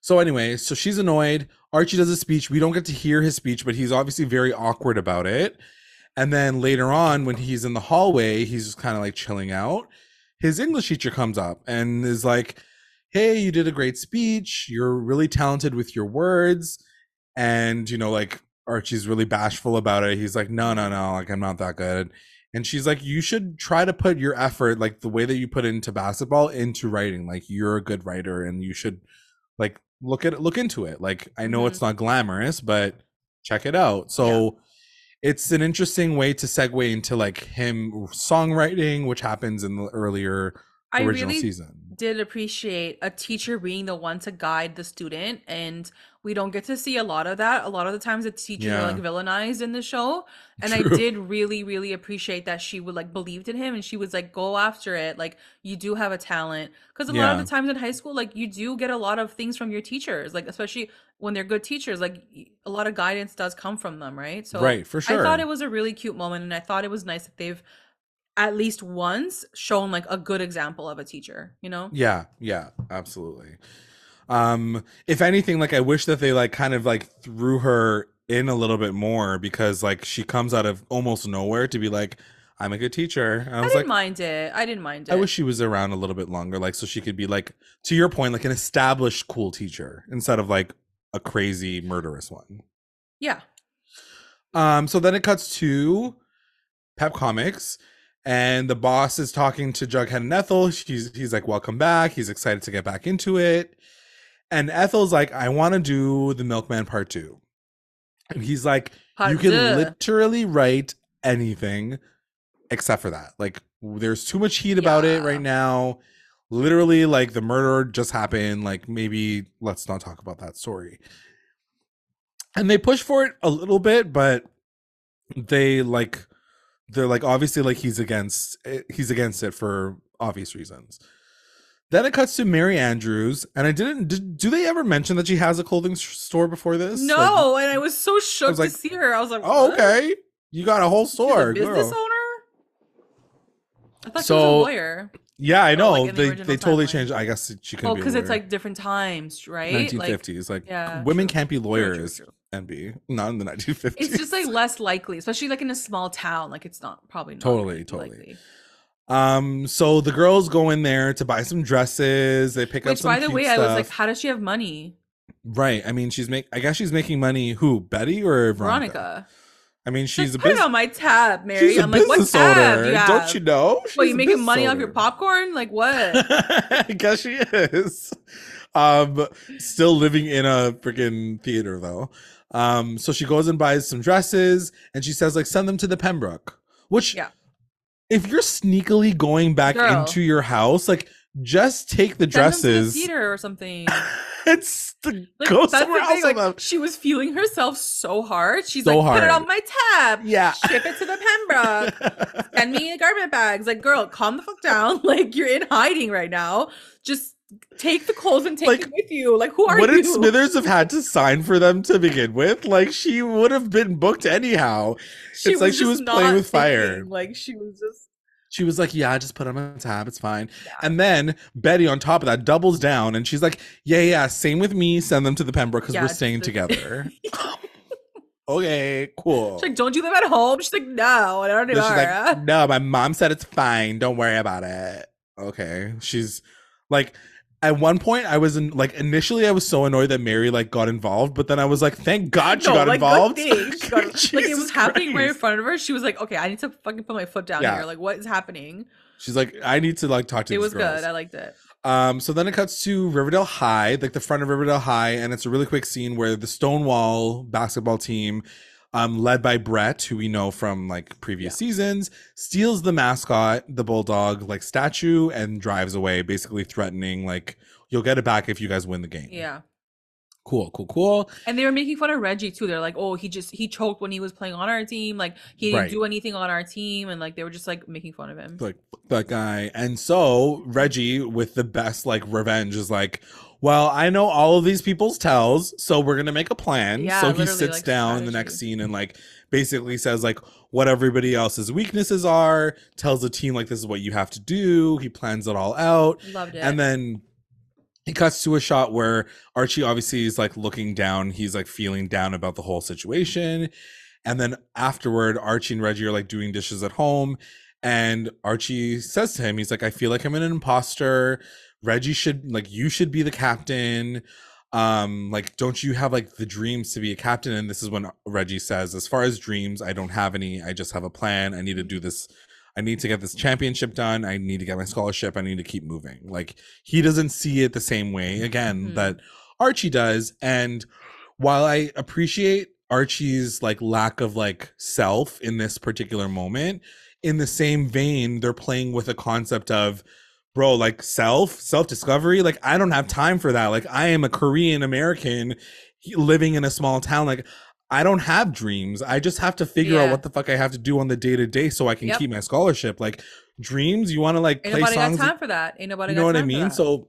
So anyway, so she's annoyed. Archie does a speech. We don't get to hear his speech, but he's obviously very awkward about it. And then later on, when he's in the hallway, he's just kind of like chilling out. His English teacher comes up and is like, "Hey, you did a great speech. You're really talented with your words." And you know, like Archie's really bashful about it. He's like, "No, no, no. Like I'm not that good." And she's like you should try to put your effort like the way that you put into basketball into writing like you're a good writer and you should like look at it look into it like i know mm-hmm. it's not glamorous but check it out so yeah. it's an interesting way to segue into like him songwriting which happens in the earlier original really season did appreciate a teacher being the one to guide the student and we don't get to see a lot of that a lot of the times the teachers yeah. are like villainized in the show and True. i did really really appreciate that she would like believed in him and she was like go after it like you do have a talent because a yeah. lot of the times in high school like you do get a lot of things from your teachers like especially when they're good teachers like a lot of guidance does come from them right so right for sure i thought it was a really cute moment and i thought it was nice that they've at least once shown like a good example of a teacher, you know? Yeah, yeah, absolutely. Um, if anything, like I wish that they like kind of like threw her in a little bit more because like she comes out of almost nowhere to be like, I'm a good teacher. I, I didn't like, mind it. I didn't mind it. I wish she was around a little bit longer, like so she could be like, to your point, like an established cool teacher instead of like a crazy murderous one. Yeah. Um. So then it cuts to Pep Comics and the boss is talking to Jughead and Ethel. He's he's like, "Welcome back." He's excited to get back into it, and Ethel's like, "I want to do the Milkman Part Two. And he's like, part "You can literally write anything except for that. Like, there's too much heat about yeah. it right now. Literally, like the murder just happened. Like, maybe let's not talk about that story." And they push for it a little bit, but they like they're like obviously like he's against he's against it for obvious reasons. Then it cuts to Mary Andrews, and I didn't. Did, do they ever mention that she has a clothing store before this? No, like, and I was so shook was like, to see her. I was like, "Oh, okay, you got a whole store, business girl. owner." I thought so, she was a lawyer. Yeah, I oh, know. like they the they totally timeline. changed. I guess she could. Oh, because it's like different times, right? Nineteen fifties. Like, like yeah, women true. can't be lawyers. True, true, and be not in the 1950s. It's just like less likely, especially like in a small town. Like it's not probably not totally, totally. Likely. Um, so the girls go in there to buy some dresses. They pick Which, up some. By the way, stuff. I was like, how does she have money? Right. I mean, she's make. I guess she's making money. Who? Betty or Veronica? Veronica. I mean, she's a put it on my tab, Mary. She's I'm like, what tab? Yeah. Don't you know? She's what you making money owner. off your popcorn? Like <laughs> what? I guess she is. Um, still living in a freaking theater though. Um, so she goes and buys some dresses and she says, like, send them to the Pembroke. Which yeah. If you're sneakily going back Girl. into your house, like just take the dresses the theater or something. <laughs> It's the like, go somewhere else like, she was feeling herself so hard. She's so like hard. put it on my tab. Yeah. Ship it to the pembroke. <laughs> Send me the garment bags. Like girl calm the fuck down. <laughs> Like you're in hiding right now. Just take the clothes and take like, it with you. Like, who are what you? What did Smithers have had to sign for them to begin with? Like, she would have been booked anyhow. She it's like she was playing with thinking. fire. Like, she was just. She was like, "Yeah, just put them on a tab. It's fine." Yeah. And then Betty, on top of that, doubles down and she's like, "Yeah, yeah, same with me. Send them to the Pembroke because yeah, we're staying the- together." <laughs> okay, cool. She's like, "Don't you live at home?" She's like, "No, I don't know." She's like, "No, my mom said it's fine. Don't worry about it." Okay, she's like, at one point I was in like initially I was so annoyed that Mary like got involved, but then I was like, thank God she no, got like, involved. She got, <laughs> like it was happening right in front of her. She was like, okay, I need to fucking put my foot down yeah. here. Like, what is happening? She's like, I need to like talk to. It was girls. good. I liked it. Um, so then it cuts to Riverdale High, like the front of Riverdale High, and it's a really quick scene where the Stonewall basketball team um, led by Brett, who we know from like previous yeah. seasons, steals the mascot, the bulldog, like statue, and drives away, basically threatening like you'll get it back if you guys win the game. Yeah. Cool, cool, cool. And they were making fun of Reggie too. They're like, "Oh, he just he choked when he was playing on our team. Like he didn't right. do anything on our team." And like they were just like making fun of him. Like that guy. And so Reggie, with the best like revenge, is like, well, I know all of these people's tells, so we're gonna make a plan. Yeah, so he sits like, down in the next scene and like basically says like what everybody else's weaknesses are, tells the team like this is what you have to do. He plans it all out. Loved it. And then he cuts to a shot where Archie obviously is like looking down. He's like feeling down about the whole situation. And then afterward, Archie and Reggie are like doing dishes at home. And Archie says to him, he's like, I feel like I'm an imposter. Reggie should like you should be the captain. Um, like, don't you have like the dreams to be a captain? And this is when Reggie says, as far as dreams, I don't have any. I just have a plan. I need to do this I need to get this championship done. I need to get my scholarship. I need to keep moving. Like he doesn't see it the same way again mm-hmm. that Archie does. And while I appreciate Archie's like lack of like self in this particular moment, in the same vein, they're playing with a concept of bro, like self, self discovery. Like I don't have time for that. Like I am a Korean American living in a small town. Like I don't have dreams. I just have to figure yeah. out what the fuck I have to do on the day to day so I can yep. keep my scholarship. Like dreams, you want to like Ain't play nobody songs. Got time for that. Ain't nobody. You know what I mean? So,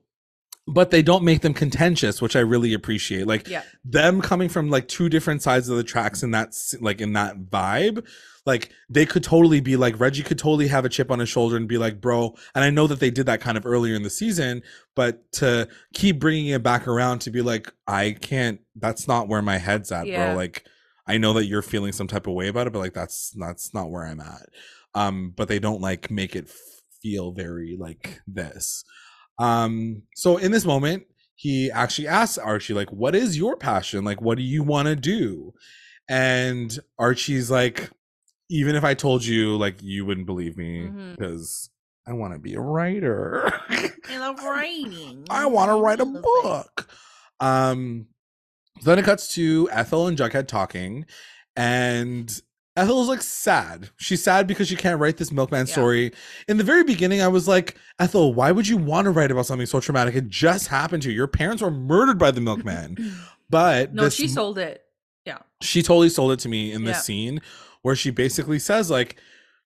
but they don't make them contentious, which I really appreciate. Like yeah. them coming from like two different sides of the tracks in that like in that vibe. Like they could totally be like Reggie could totally have a chip on his shoulder and be like, bro. And I know that they did that kind of earlier in the season, but to keep bringing it back around to be like, I can't. That's not where my head's at, yeah. bro. Like I know that you're feeling some type of way about it, but like that's that's not where I'm at. Um, but they don't like make it feel very like this. Um, so in this moment, he actually asks Archie, like, what is your passion? Like, what do you want to do? And Archie's like, even if I told you, like, you wouldn't believe me because mm-hmm. I want to be a writer. <laughs> I love writing. I want to write a book. Um, then it cuts to Ethel and Jughead talking, and Ethel's like sad. She's sad because she can't write this milkman yeah. story. In the very beginning, I was like, Ethel, why would you want to write about something so traumatic? It just happened to you. Your parents were murdered by the milkman. <clears throat> But no, this, she sold it. Yeah. She totally sold it to me in this yeah. scene where she basically says, like,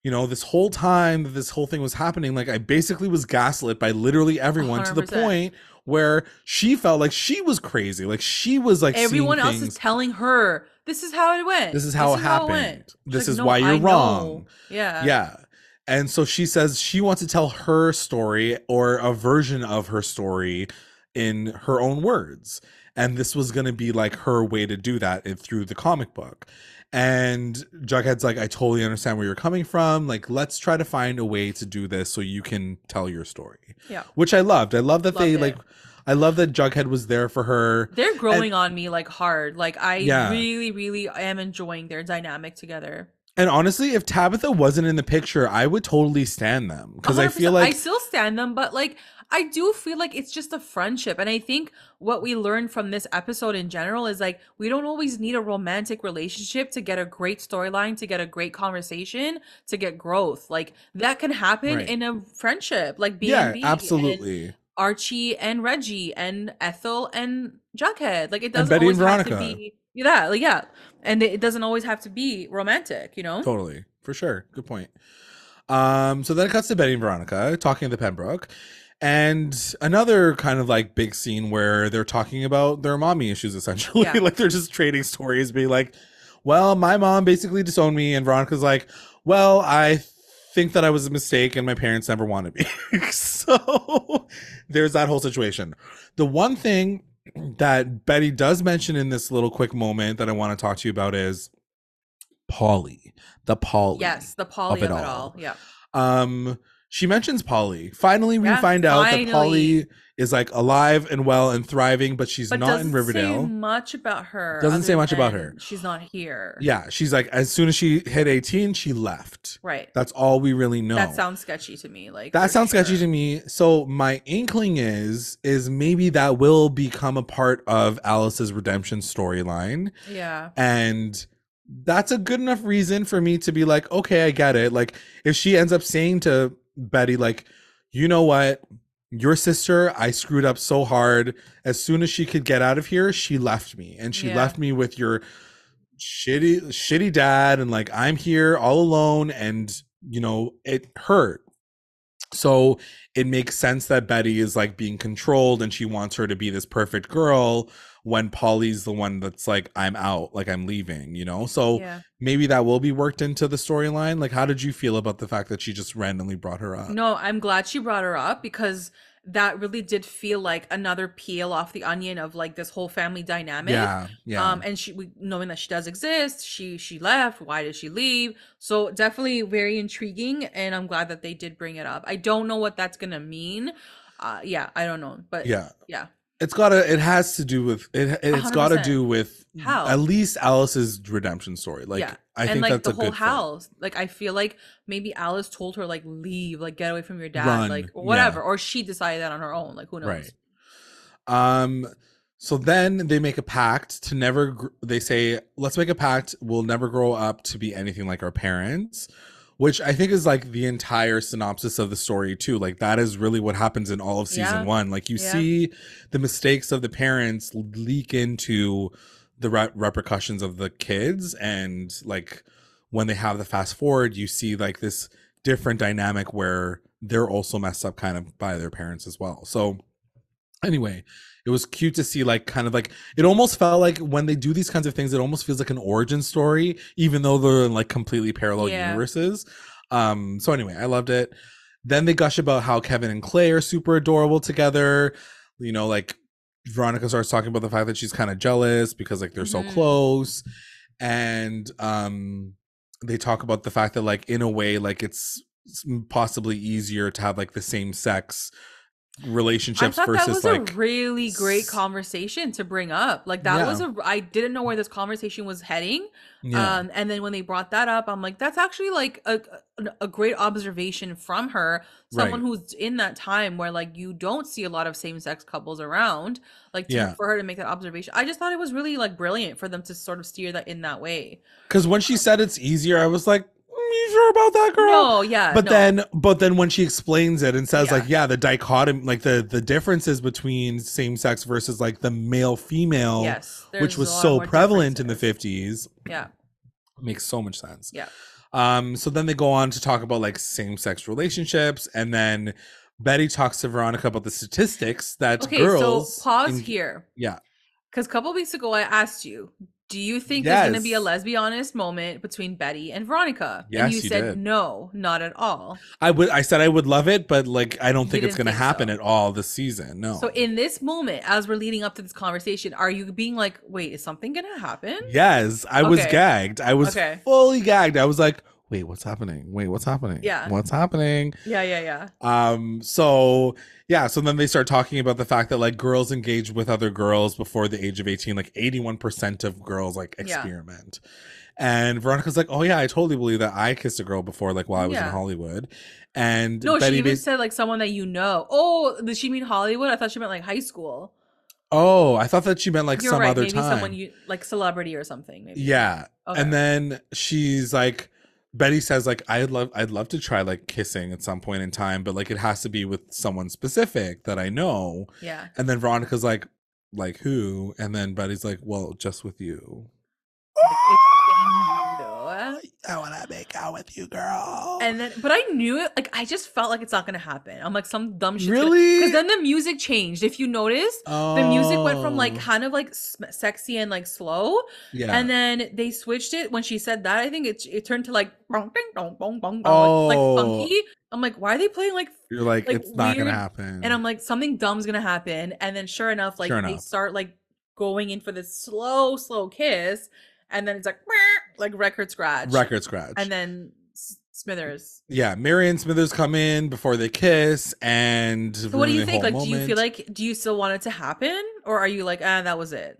you know, this whole time that this whole thing was happening, like I basically was gaslit by literally everyone 100%. to the point where she felt like she was crazy. Like she was like everyone else things. is telling her this is how it went. This is how this it is happened. How it this like, is no, why you're I wrong. Know. Yeah. Yeah. And so she says she wants to tell her story or a version of her story in her own words. And this was going to be like her way to do that through the comic book. And Jughead's like, I totally understand where you're coming from. Like, let's try to find a way to do this so you can tell your story. Yeah. Which I loved. I love that loved they it. like I love that Jughead was there for her. They're growing and, on me like hard. Like I yeah. really, really am enjoying their dynamic together. And honestly, if Tabitha wasn't in the picture, I would totally stand them because I feel like I still stand them, but like I do feel like it's just a friendship. And I think what we learned from this episode in general is like we don't always need a romantic relationship to get a great storyline, to get a great conversation, to get growth. Like that can happen right. in a friendship, like B yeah, absolutely. And Archie and Reggie and Ethel and Jughead. Like it doesn't always have to be yeah, like yeah. And it doesn't always have to be romantic, you know? Totally. For sure. Good point. Um, so then it cuts to Betty and Veronica talking to Pembroke. And another kind of like big scene where they're talking about their mommy issues essentially. Yeah. <laughs> like they're just trading stories, being like, Well, my mom basically disowned me, and Veronica's like, Well, I think that I was a mistake and my parents never wanted me. <laughs> so there's that whole situation. The one thing that Betty does mention in this little quick moment that I want to talk to you about is Polly, the Polly. Yes, the Polly of it, of it all. all. Yeah. Um, she mentions Polly. Finally, we yeah, find out finally. that Polly is like alive and well and thriving, but she's but not in Riverdale. much about her. Doesn't say much about her. She's not here. Yeah, she's like as soon as she hit eighteen, she left. Right. That's all we really know. That sounds sketchy to me. Like that sounds sure. sketchy to me. So my inkling is is maybe that will become a part of Alice's redemption storyline. Yeah. And that's a good enough reason for me to be like, okay, I get it. Like if she ends up saying to Betty, like, you know what? Your sister, I screwed up so hard. As soon as she could get out of here, she left me. And she yeah. left me with your shitty, shitty dad. And like, I'm here all alone. And, you know, it hurt. So it makes sense that Betty is like being controlled and she wants her to be this perfect girl when Polly's the one that's like, I'm out, like I'm leaving, you know? So yeah. maybe that will be worked into the storyline. Like, how did you feel about the fact that she just randomly brought her up? No, I'm glad she brought her up because that really did feel like another peel off the onion of like this whole family dynamic. Yeah, yeah. Um, and she, we, knowing that she does exist, she she left. Why did she leave? So definitely very intriguing, and I'm glad that they did bring it up. I don't know what that's gonna mean. Uh, yeah, I don't know, but yeah, yeah. It's gotta. It has to do with it. It's got to do with how at least Alice's redemption story. Like yeah. I and think like that's the whole house. Thing. Like I feel like maybe Alice told her like leave, like get away from your dad, Run. like whatever, yeah. or she decided that on her own. Like who knows? Right. Um. So then they make a pact to never. They say, "Let's make a pact. We'll never grow up to be anything like our parents." which I think is like the entire synopsis of the story too. Like that is really what happens in all of season yeah. one. Like you yeah. see the mistakes of the parents leak into the re- repercussions of the kids, and like when they have the fast forward, you see like this different dynamic where they're also messed up kind of by their parents as well. So anyway, it was cute to see like kind of like it almost felt like when they do these kinds of things it almost feels like an origin story even though they're in like completely parallel yeah. universes um so anyway i loved it then they gush about how kevin and clay are super adorable together you know like veronica starts talking about the fact that she's kind of jealous because like they're mm-hmm. so close and um they talk about the fact that like in a way like it's possibly easier to have like the same sex relationships I thought versus that was like a really great conversation to bring up like that yeah. was a i didn't know where this conversation was heading yeah. um and then when they brought that up i'm like that's actually like a a great observation from her someone right. who's in that time where like you don't see a lot of same-sex couples around like to, yeah. for her to make that observation i just thought it was really like brilliant for them to sort of steer that in that way because when she said it's easier i was like you sure about that girl. No yeah but no. then but then when she explains it and says yeah. like yeah the dichotomy like the the differences between same sex versus like the male female yes which was so prevalent in the 50s yeah. makes so much sense. Yeah. Um so then they go on to talk about like same sex relationships and then betty talks to veronica about the statistics that okay, girls so pause in, here. Yeah. Because a couple weeks ago i asked you do you think yes. there's going to be a lesbianist moment between Betty and Veronica? Yes, and you, you said did. no, not at all. I would. I said I would love it, but like I don't think it's going to happen so. at all this season. No. So in this moment, as we're leading up to this conversation, are you being like, "Wait, is something going to happen?" Yes, I okay. was gagged. I was okay. fully gagged. I was like, wait, what's happening? Wait, what's happening? Yeah. What's happening? Yeah, yeah, yeah. Um, so yeah, so then they start talking about the fact that like girls engage with other girls before the age of 18, like 81% of girls like experiment. Yeah. And Veronica's like, Oh yeah, I totally believe that I kissed a girl before, like while I was yeah. in Hollywood. And no, Betty she even said like someone that you know. Oh, did she mean Hollywood? I thought she meant like high school. Oh, I thought that she meant like You're some right, other maybe time. someone you like celebrity or something. Maybe. Yeah, okay. and then she's like, Betty says like I'd love I'd love to try like kissing at some point in time, but like it has to be with someone specific that I know. Yeah. And then Veronica's like, like who? And then Betty's like, well, just with you. I want to make out with you, girl. And then, but I knew it. Like, I just felt like it's not gonna happen. I'm like some dumb shit. Really? Because then the music changed. If you notice, oh. the music went from like oh. kind of like sexy and like slow. Yeah. And then they switched it when she said that. I think it it turned to like bong, bong, bong, bong, oh. like, like oh. funky. I'm like, why are they playing like? You're like, like it's weird? not gonna happen. And I'm like, something dumb's gonna happen. And then sure enough, like sure enough. they start like going in for this slow, slow kiss and then it's like like record scratch, record scratch, and then Smithers. Yeah, Mary and Smithers come in before they kiss, and so what do you think? Like, moment. do you feel like do you still want it to happen, or are you like, ah, that was it?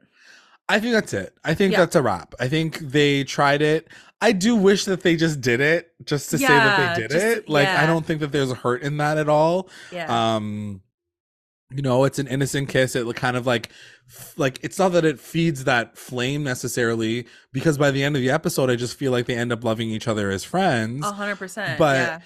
I think that's it. I think yeah. that's a wrap. I think they tried it. I do wish that they just did it just to yeah, say that they did just, it. Like yeah. I don't think that there's a hurt in that at all. Yeah. Um you know, it's an innocent kiss. It kind of like like it's not that it feeds that flame necessarily because by the end of the episode i just feel like they end up loving each other as friends 100% but yeah.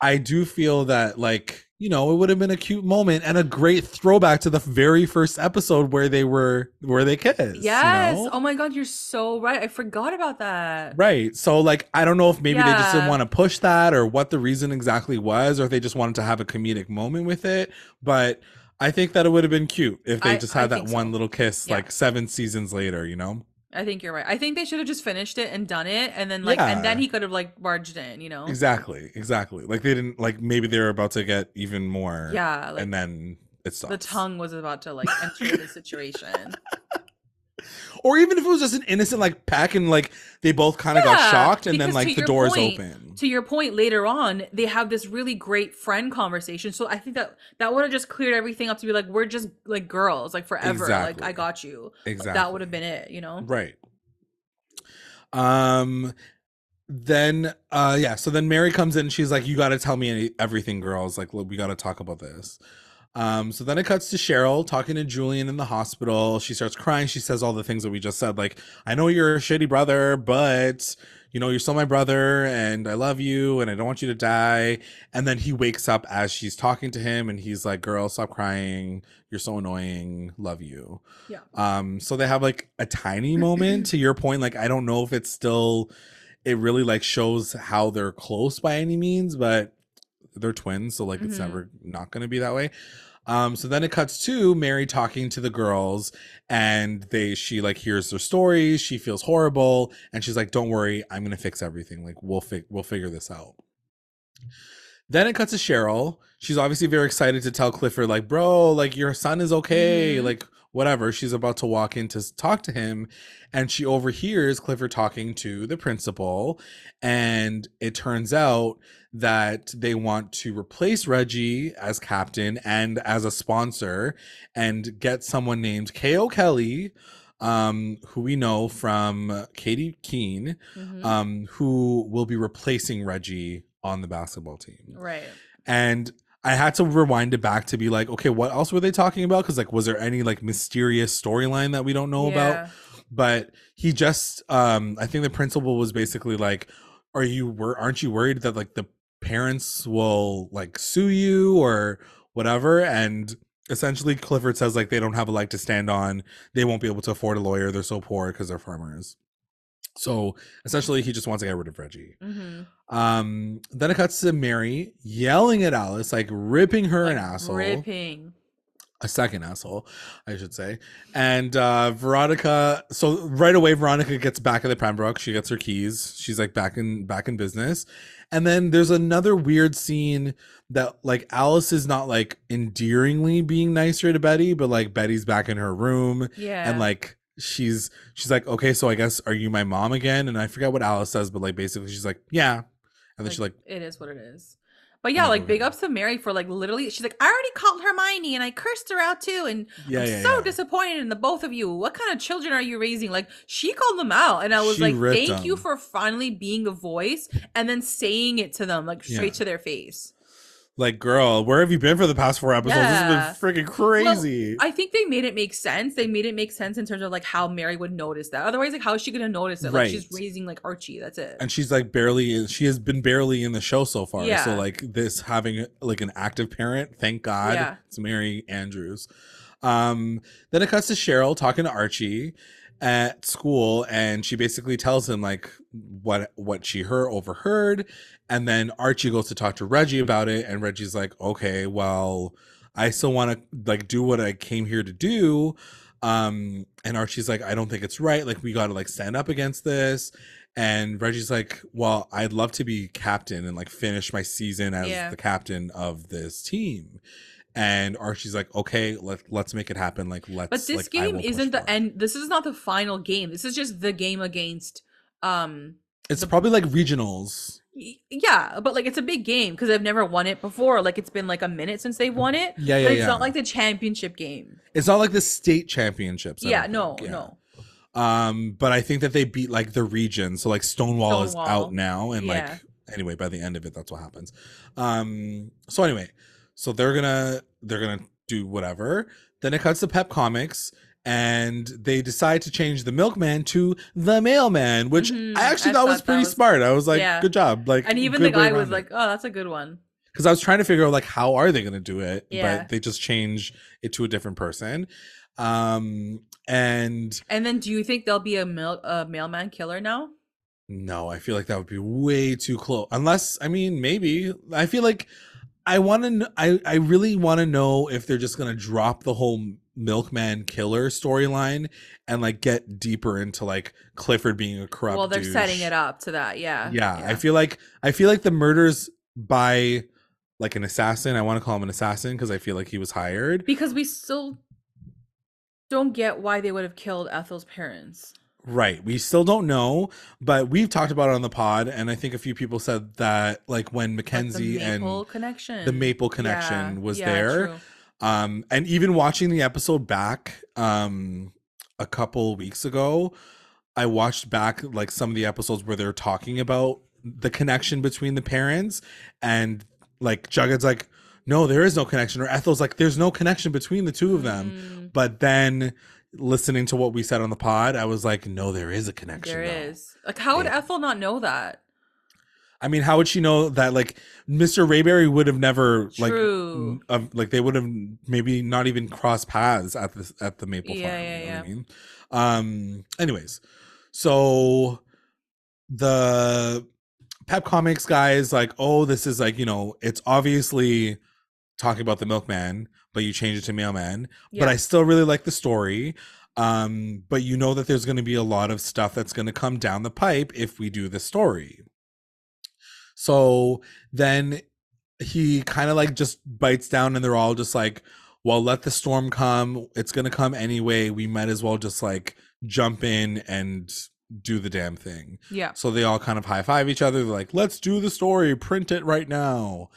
i do feel that like you know it would have been a cute moment and a great throwback to the very first episode where they were where they kissed yes you know? oh my god you're so right i forgot about that right so like i don't know if maybe yeah. they just didn't want to push that or what the reason exactly was or if they just wanted to have a comedic moment with it but I think that it would have been cute if they I, just had I that one so. little kiss yeah. like seven seasons later, you know? I think you're right. I think they should have just finished it and done it, and then like, yeah. and then he could have like barged in, you know? Exactly, exactly. Like they didn't like maybe they were about to get even more, yeah, like, and then it stopped. The tongue was about to like enter the situation. <laughs> or even if it was just an innocent like pack and like they both kind of yeah, got shocked and then like the doors point, open. To your point, later on they have this really great friend conversation. So I think that that would have just cleared everything up to be like we're just like girls like forever. Exactly. Like I got you. Exactly. That would have been it. You know. Right. Um then uh yeah so then mary comes in she's like you got to tell me everything girls like we got to talk about this um, so then it cuts to Cheryl talking to Julian in the hospital. She starts crying. She says all the things that we just said, like, I know you're a shitty brother, but you know, you're still my brother and I love you and I don't want you to die. And then he wakes up as she's talking to him and he's like, Girl, stop crying. You're so annoying. Love you. Yeah. Um, so they have like a tiny moment to your point. Like, I don't know if it's still it really like shows how they're close by any means, but they're twins, so like mm-hmm. it's never not gonna be that way. Um, so then it cuts to Mary talking to the girls, and they she like hears their stories. She feels horrible, and she's like, "Don't worry, I'm gonna fix everything. Like we'll fi- we'll figure this out." Then it cuts to Cheryl. She's obviously very excited to tell Clifford, like, "Bro, like your son is okay. Mm-hmm. Like whatever." She's about to walk in to talk to him, and she overhears Clifford talking to the principal, and it turns out that they want to replace Reggie as captain and as a sponsor and get someone named K.O. Kelly, um, who we know from Katy Keene, mm-hmm. um, who will be replacing Reggie on the basketball team. Right. And I had to rewind it back to be like, okay, what else were they talking about? Because like, was there any like mysterious storyline that we don't know yeah. about? But he just, um, I think the principal was basically like, are you were aren't you worried that like the parents will like sue you or whatever and essentially clifford says like they don't have a leg to stand on they won't be able to afford a lawyer they're so poor because they're farmers so essentially he just wants to get rid of reggie mm-hmm. Um then it cuts to mary yelling at alice like ripping her like an asshole ripping a second asshole, I should say. And uh Veronica so right away Veronica gets back at the Pembroke. She gets her keys. She's like back in back in business. And then there's another weird scene that like Alice is not like endearingly being nicer to Betty, but like Betty's back in her room. Yeah. And like she's she's like, okay, so I guess are you my mom again? And I forget what Alice says, but like basically she's like, yeah. And then Like, she's like, it is what it is. But yeah, like big mm. ups to Mary for like literally. She's like, I already called Hermione and I cursed her out too, and yeah, I'm yeah, so yeah. disappointed in the both of you. What kind of children are you raising? Like she called them out, and I was She like, thank you for finally being a voice and then saying it to them like straight to their face. Like, girl, where have you been for the past four episodes? Yeah. This has been freaking crazy. I think they made it make sense. They made it make sense in terms of like how Mary would notice that. Otherwise, like how is she gonna notice it? Like she's raising like Archie. That's it. and she's like barely she has been barely in the show so far Yeah. so like this having like an active parent thank god Yeah. it's mary andrews um then it cuts to cheryl talking to archie at school and she basically tells him like what what she heard overheard and then archie goes to talk to reggie about it and reggie's like okay well i still want to like do what i came here to do. Um and archie's like i don't think it's right. Like we got to like stand up against this. And reggie's like well i'd love to be captain and like finish my season as Yeah. the captain of this team and archie's like okay let, let's make it happen like let's but this like, game isn't the end. This is not the final game. This is just the game against. Um. it's the- probably like regionals Yeah, but like it's a big game because I've never won it before. Like it's been like a minute since they won it. yeah yeah but it's yeah not like the championship game. it's not like the state championships I Yeah, no, yeah. no. um but i think that they beat like the region so like stonewall, is out now and Yeah. like anyway by the end of it that's what happens um so anyway so they're gonna they're gonna do whatever then it cuts to pep comics and they decide to change the milkman to the mailman which Mhm, i actually I thought was thought pretty was- smart i was like Yeah. good job like And even the guy was it. like, "Oh, that's a good one." because I was trying to figure out like how are they to do it, Yeah. but they just change it to a different person. Um, and And then, do you think there'll be a mail a mailman killer now? no, I feel like that would be way too close. Unless, I mean, maybe I feel like I want to. I I really want to know if they're just going to drop the whole milkman killer storyline and like get deeper into like Clifford being a corrupt. well, they're setting it up to that. Yeah. yeah, i feel like i feel like the murders by like an assassin i want to call him an assassin because i feel like he was hired because we still don't get why they would have killed Ethel's parents. Right we still don't know but we've talked about it on the pod and i think a few people said that like when mackenzie the maple and connection. the maple connection Yeah, was yeah, there true. um and even watching the episode back um a couple weeks ago i watched back like some of the episodes where they're talking about the connection between the parents and like jughead's like no there is no connection or ethel's like there's no connection between the two of them Mm, but then listening to what we said on the pod i was like no there is a connection there though. is. Like, how would Yeah. Ethel not know that? i mean how would she know that like mr rayberry would have never like True. um, like they would have maybe not even crossed paths at the at the maple Yeah, farm yeah, you know what i mean um anyways so the pep comics guys like oh this is like you know it's obviously talking about the milkman but you change it to mailman but i still really like the story um but you know that there's going to be a lot of stuff that's going to come down the pipe if we do the story so then he kind of like just bites down and they're all just like well let the storm come it's going to come anyway we might as well just like jump in and do the damn thing Yeah. so they all kind of high five each other. They're like, let's do the story, print it right now.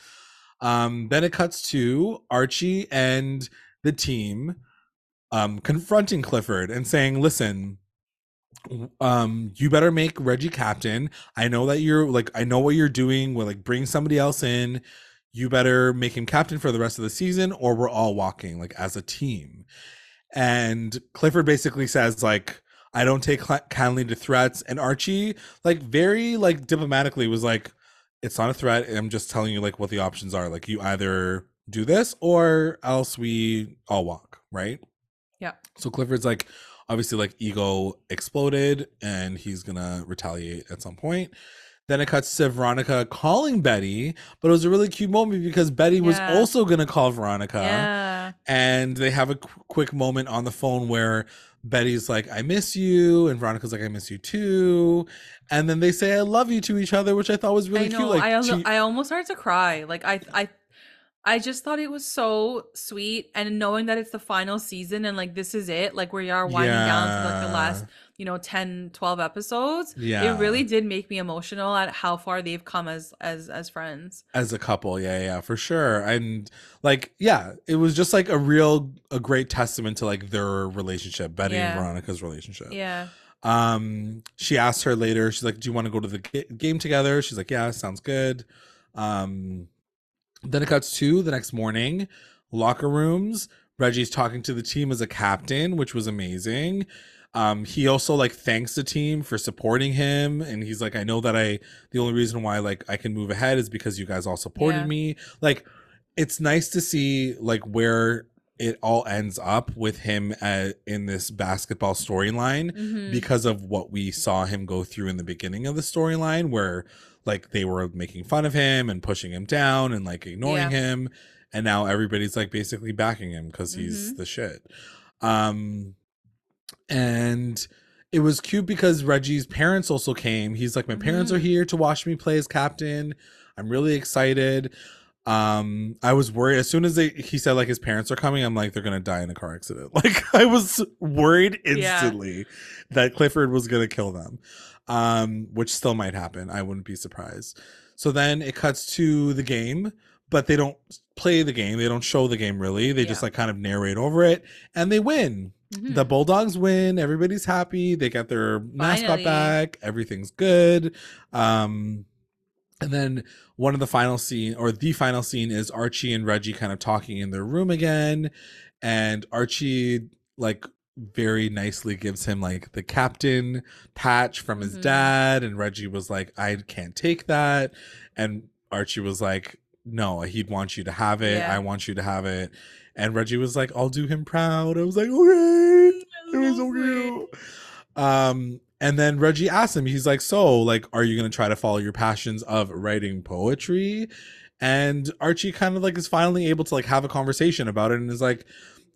Um, then it cuts to Archie and the team um, confronting Clifford and saying, listen, um, you better make Reggie captain. I know that you're like, I know what you're doing. We're like, bring somebody else in. You better make him captain for the rest of the season, or we're all walking like as a team. And Clifford basically says, like, I don't take kindly to threats. And Archie, like, very like diplomatically, was like, "It's not a threat. I'm just telling you like what the options are. Like, you either do this or else we all walk, right?" Yeah. So Clifford's like, obviously, like ego exploded, and he's gonna retaliate at some point. Then it cuts to Veronica calling Betty, but it was a really cute moment because Betty was also gonna call Veronica yeah. and they have a qu- quick moment on the phone where Betty's like, "I miss you," and Veronica's like, "I miss you too," and then they say, "I love you" to each other, which I thought was really I know. cute. Like, I, also, she- I almost started to cry. Like I, I, I just thought it was so sweet, and knowing that it's the final season and like this is it, like we are winding yeah. down to like the last, you know, 10, 12 episodes. Yeah, it really did make me emotional at how far they've come as as as friends, as a couple. Yeah, yeah, for sure. And like, yeah, it was just like a real, a great testament to like their relationship, Betty yeah. and Veronica's relationship. Yeah. Um, she asked her later. She's like, "Do you want to go to the game together?" She's like, "Yeah, sounds good." Um then it cuts to the next morning, locker rooms. Reggie's talking to the team as a captain, which was amazing. Um, he also like thanks the team for supporting him, and he's like, I know that I the only reason why like I can move ahead is because you guys all supported yeah. me. Like, it's nice to see like where it all ends up with him at, in this basketball storyline mm-hmm. because of what we saw him go through in the beginning of the storyline, where like they were making fun of him and pushing him down and like ignoring yeah. him and now everybody's like basically backing him because he's mm-hmm. the shit um and it was cute because reggie's parents also came he's like my parents are mm-hmm. here to watch me play as captain i'm really excited um i was worried as soon as they he said like his parents are coming i'm like they're gonna die in a car accident <laughs> like i was worried instantly yeah. that clifford was gonna kill them um, which still might happen. I wouldn't be surprised. So then it cuts to the game, but they don't play the game. They don't show the game really. They yeah. just like kind of narrate over it and they win. Mm-hmm. The Bulldogs win. Everybody's happy. They get their mascot Finally. back. Everything's good. Um, and then one of the final scene or the final scene is Archie and Reggie kind of talking in their room again. And Archie like very nicely gives him like the captain patch from his mm-hmm. dad and Reggie was like I can't take that and Archie was like no he'd want you to have it yeah. I want you to have it and Reggie was like I'll do him proud I was like okay <laughs> it was so cute um and then Reggie asked him he's like so like are you to try to follow your passions of writing poetry and Archie kind of like is finally able to like have a conversation about it and is like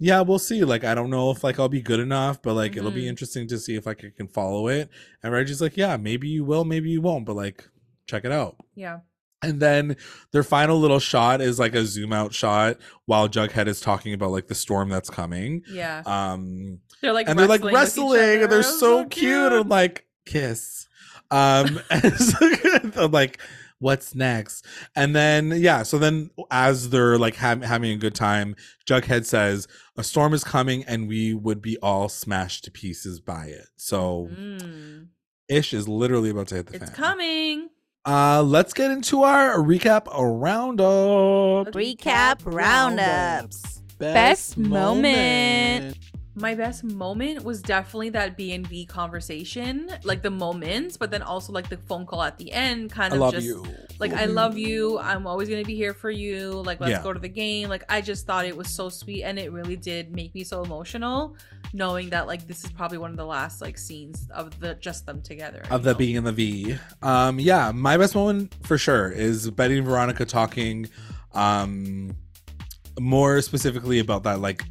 yeah, we'll see. Like, I don't know if like I'll be good enough, but like mm-hmm. it'll be mm-hmm. interesting to see if like I can follow it. And Reggie's like, yeah, maybe you will, maybe you won't, but like check it out. Yeah. And then their final little shot is like a zoom out shot while Jughead is talking about like the storm that's coming. Yeah. Um they're like and they're like wrestling and they're so, so cute. cute and like kiss. Um <laughs> and so, like what's next? And then yeah, so then as they're like ha- having a good time, Jughead says a storm is coming and we would be all smashed to pieces by it. So mm. Ish is literally about to hit the it's fan. It's coming. Uh, let's get into our recap roundup. Recap roundups. Best, Best moment. moment my best moment was definitely that B and B conversation, like the moments, but then also like the phone call at the end, kind of just you. like I love you. I'm always gonna be here for you. Like let's yeah. go to the game. Like I just thought it was so sweet, and it really did make me so emotional, knowing that like this is probably one of the last like scenes of the just them together of the being in the V. Um, yeah, my best moment for sure is Betty and Veronica talking, um, more specifically about that like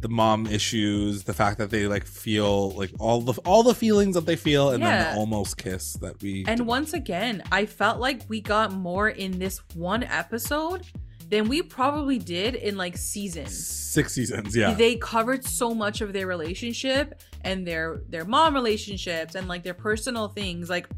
the mom issues, the fact that they like feel like all the all the feelings that they feel, and yeah. then the almost kiss that we. And once again, I felt like we got more in this one episode than we probably did in like seasons. Six seasons, yeah. They covered so much of their relationship and their their mom relationships and like their personal things. Like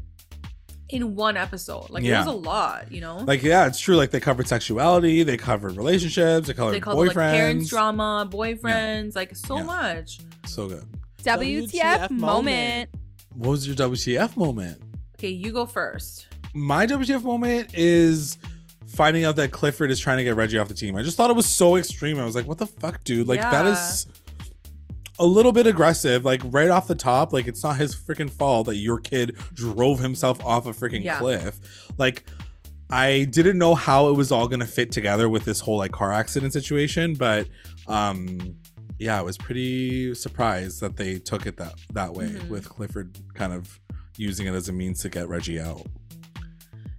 in one episode. Like yeah. it was a lot, you know. Like yeah, it's true. Like they covered sexuality, they covered relationships, they covered they boyfriends, like, parents drama, boyfriends, yeah. like so yeah. much. So good. WTF, WTF moment. What was your WTF moment? Okay, you go first. My WTF moment is finding out that Clifford is trying to get Reggie off the team. I just thought it was so extreme. I was like, what the fuck, dude? Like that is a little bit aggressive, like right off the top. Like it's not his freaking fault that your kid drove himself off a freaking yeah. cliff. Like I didn't know how it was all gonna fit together with this whole like car accident situation, but um yeah, I was pretty surprised that they took it that that way mm-hmm. with Clifford kind of using it as a means to get Reggie out.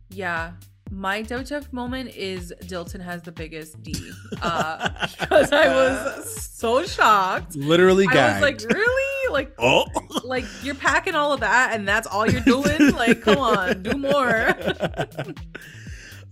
Yeah, my WTF moment is Dilton has the biggest D. <laughs> Uh, because I was so shocked. Literally gagged. I was like, really? Like, oh. like you're packing all of that and that's all you're doing? <laughs> like, come on, do more. <laughs>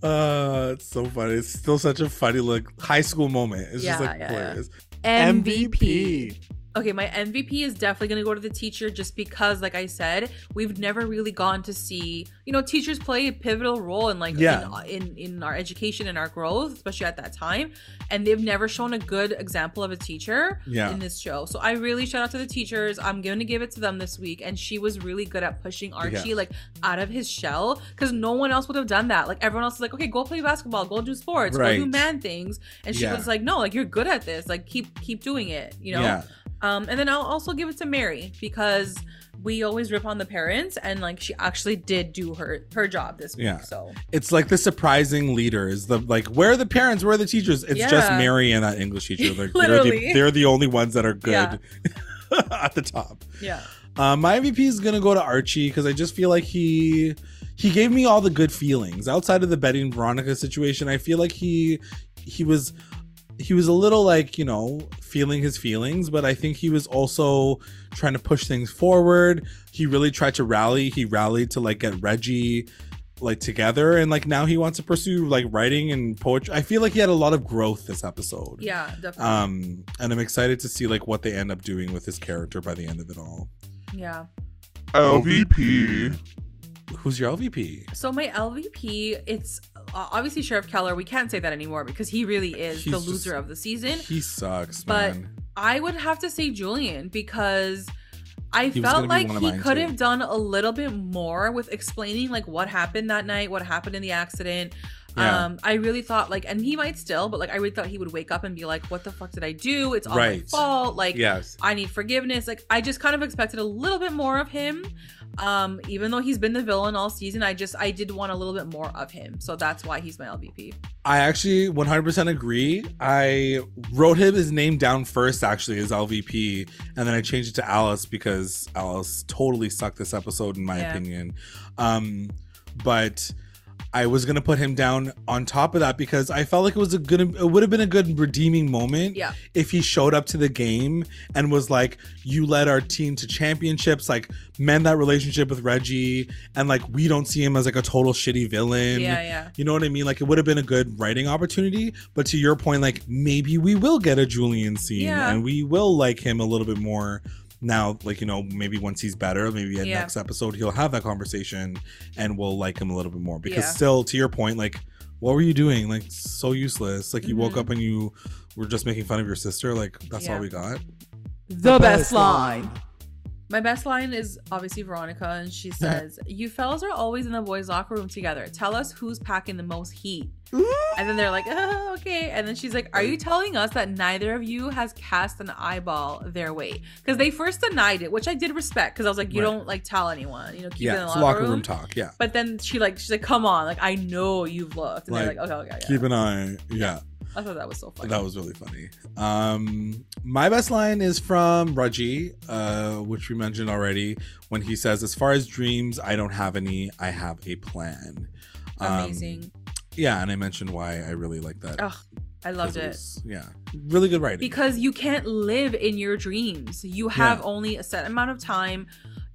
Uh, it's so funny. It's still such a funny look high school moment. It's Yeah, just like yeah, hilarious. MVP. Okay, my MVP is definitely going to go to the teacher just because, like I said, we've never really gone to see, you know, teachers play a pivotal role in like Yeah. in, in in our education and our growth, especially at that time. And they've never shown a good example of a teacher Yeah. in this show. So I really shout out to the teachers. I'm going to give it to them this week. And she was really good at pushing Archie Yeah. like out of his shell because no one else would have done that. Like everyone else is like, okay, go play basketball, go do sports, go do man things. And she was like, no, like you're good at this. Like keep keep doing it. You know. Yeah. Um, and then I'll also give it to Mary because we always rip on the parents, and like she actually did do her her job this week. Yeah. So It's like the surprising leaders. The like, where are the parents? Where are the teachers? It's just Mary and that English teacher. Like, they're, <laughs> Literally. the, they're the only ones that are good Yeah. <laughs> at the top. yeah, Uh, my MVP is gonna go to Archie because I just feel like he he gave me all the good feelings outside of the betting Veronica situation. I feel like he he was he was a little like you know feeling his feelings, but I think he was also trying to push things forward. He really tried to rally. He rallied to like get Reggie like together and like now he wants to pursue like writing and poetry. I feel like he had a lot of growth this episode. yeah, definitely. Um and I'm excited to see like what they end up doing with his character by the end of it all. yeah. LVP. Who's your LVP? So my LVP, it's uh, obviously Sheriff Keller. We can't say that anymore because he really is He's the just- loser of the season. He sucks, But man. I would have to say Julian because I He felt like he could too. have done a little bit more with explaining like what happened that night, what happened in the accident. Yeah. Um, I really thought like, and he might still, but like, I really thought he would wake up and be like, "What the fuck did I do? It's all my fault." Like, Yes. I need forgiveness. Like, I just kind of expected a little bit more of him. Um, even though he's been the villain all season, I just I did want a little bit more of him. So that's why he's my LVP. I actually 100% agree. I wrote him his name down first, actually, as LVP, and then I changed it to Alice because Alice totally sucked this episode, in my Yeah. opinion. Um, but I was gonna put him down on top of that because I felt like it was a good, it would have been a good redeeming moment Yeah. if he showed up to the game and was like, "You led our team to championships, like mend that relationship with Reggie, and like we don't see him as like a total shitty villain." Yeah, yeah. You know what I mean? Like it would have been a good writing opportunity, but to your point, like maybe we will get a Julian scene Yeah. and we will like him a little bit more now. Like you know, maybe once he's better, maybe in Yeah. next episode he'll have that conversation and we'll like him a little bit more. Because Yeah. still, to your point, like what were you doing? Like so useless. Like you woke Mhm. up and you were just making fun of your sister. Like that's all we got. The best line. My best line is obviously Veronica, and she <laughs> says, "You fellas are always in the boys' locker room together. Tell us who's packing the most heat." And then they're like, <laughs> "Oh, okay." And then she's like, "Are you telling us that neither of you has cast an eyeball their way?" Because they first denied it, which I did respect. Because I was like, "You Right. don't like tell anyone, you know, keep it in yeah, the locker, locker room. room." talk. Yeah, But then she like, she's like, "Come on, like I know you've looked." And Like, they're like, "Okay, okay, okay." keep an eye. Yeah. I thought that was so funny. That was really funny. Um, my best line is from Reggie, uh, which we mentioned already, when he says, "As far as dreams, I don't have any. I have a plan." Um, amazing. yeah, and I mentioned why I really like that. Ugh, I loved it. was- yeah, really good writing. because you can't live in your dreams. You have Yeah. only a set amount of time.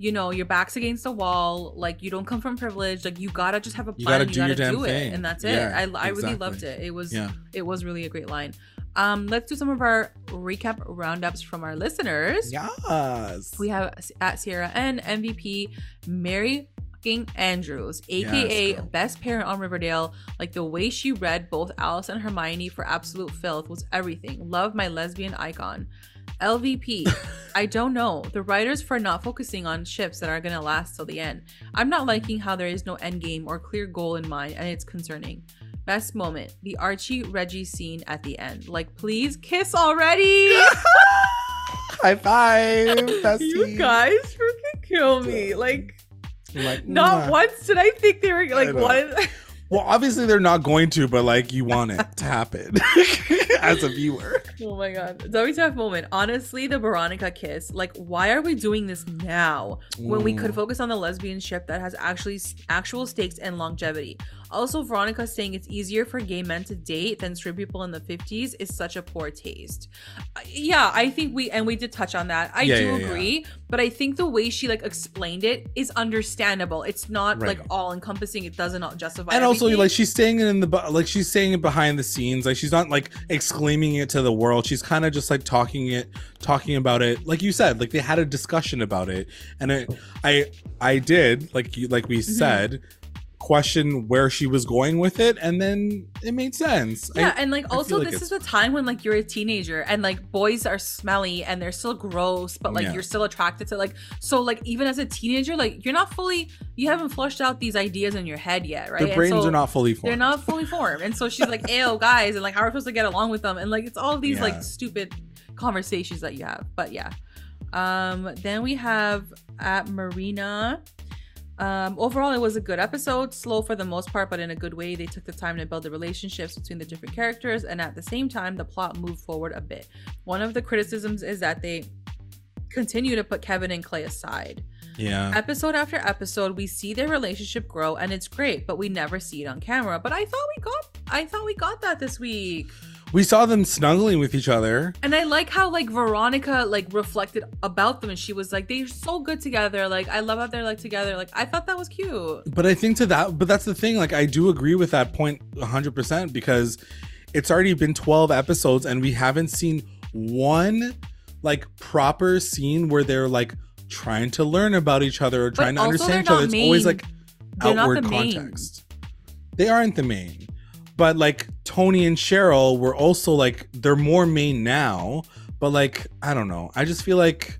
You know, your back's against the wall. Like you don't come from privilege. Like you gotta just have a You plan. gotta and do you your gotta damn do it, thing. and that's it. Yeah, I, I really loved it. It was yeah, it was really a great line. Um, let's do some of our recap roundups from our listeners. yes. We have at Sierra N MVP Mary fucking Andrews, aka Yes, best parent on Riverdale. Like the way she read both Alice and Hermione for absolute filth was everything. Love my lesbian icon. LVP. I don't know. The writers for not focusing on ships that are gonna last till the end. I'm not liking how there is no end game or clear goal in mind, and it's concerning. Best moment, the Archie Reggie scene at the end. Like, please kiss already. <laughs> High five, <laughs> bestie. you guys freaking kill me. Like, Like, not once did I think they were like one. <laughs> Well, obviously they're not going to, but like you want it to happen <laughs> as a viewer. oh my god, WTF moment. Honestly, the Veronica kiss. Like, why are we doing this now when we could Mm. focus on the lesbian ship that has actually actual stakes and longevity? Also, Veronica saying it's easier for gay men to date than straight people in the 50s is such a poor taste. Uh, Yeah, I think we and we did touch on that. I Yeah, do yeah, yeah. agree, but I think the way she like explained it is understandable. It's not Right. like all encompassing. It doesn't justify. and also like she's saying it in the like she's saying it behind the scenes like she's not like exclaiming it to the world she's kind of just like talking it talking about it like you said like they had a discussion about it and it i i did like you like we Mm-hmm. Question where she was going with it and then it made sense I- Yeah, and like also like this is the time when like you're a teenager and like boys are smelly and they're still gross, but like Yeah. you're still attracted to like so like even as a teenager, like you're not fully you haven't flushed out these ideas in your head yet, right? the brains so are not fully formed they're not fully formed. And so she's like, ew, guys, and like how are we supposed to get along with them? And like it's all these Yeah. like stupid conversations that you have. But yeah. Um, then we have at Marina. Um, overall, it was a good episode. Slow for the most part, but in a good way. They took the time to build the relationships between the different characters, and at the same time, the plot moved forward a bit. One of the criticisms is that they continue to put Kevin and Clay aside. yeah Episode after episode, we see their relationship grow, and it's great, but we never see it on camera. But I thought we got, I thought we got that this week. We saw them snuggling with each other And I like how like Veronica like reflected about them and she was like, they're so good together. Like I love how they're like together. Like I thought that was cute. But I think to that, but that's the thing. Like, I do agree with that point 100% because it's already been 12 episodes and we haven't seen one like proper scene where they're like trying to learn about each other or trying to understand each other. It's always like They're outward the main. context. They aren't the main. But like Tony and Cheryl were also like, they're more main now. But like, I don't know. I just feel like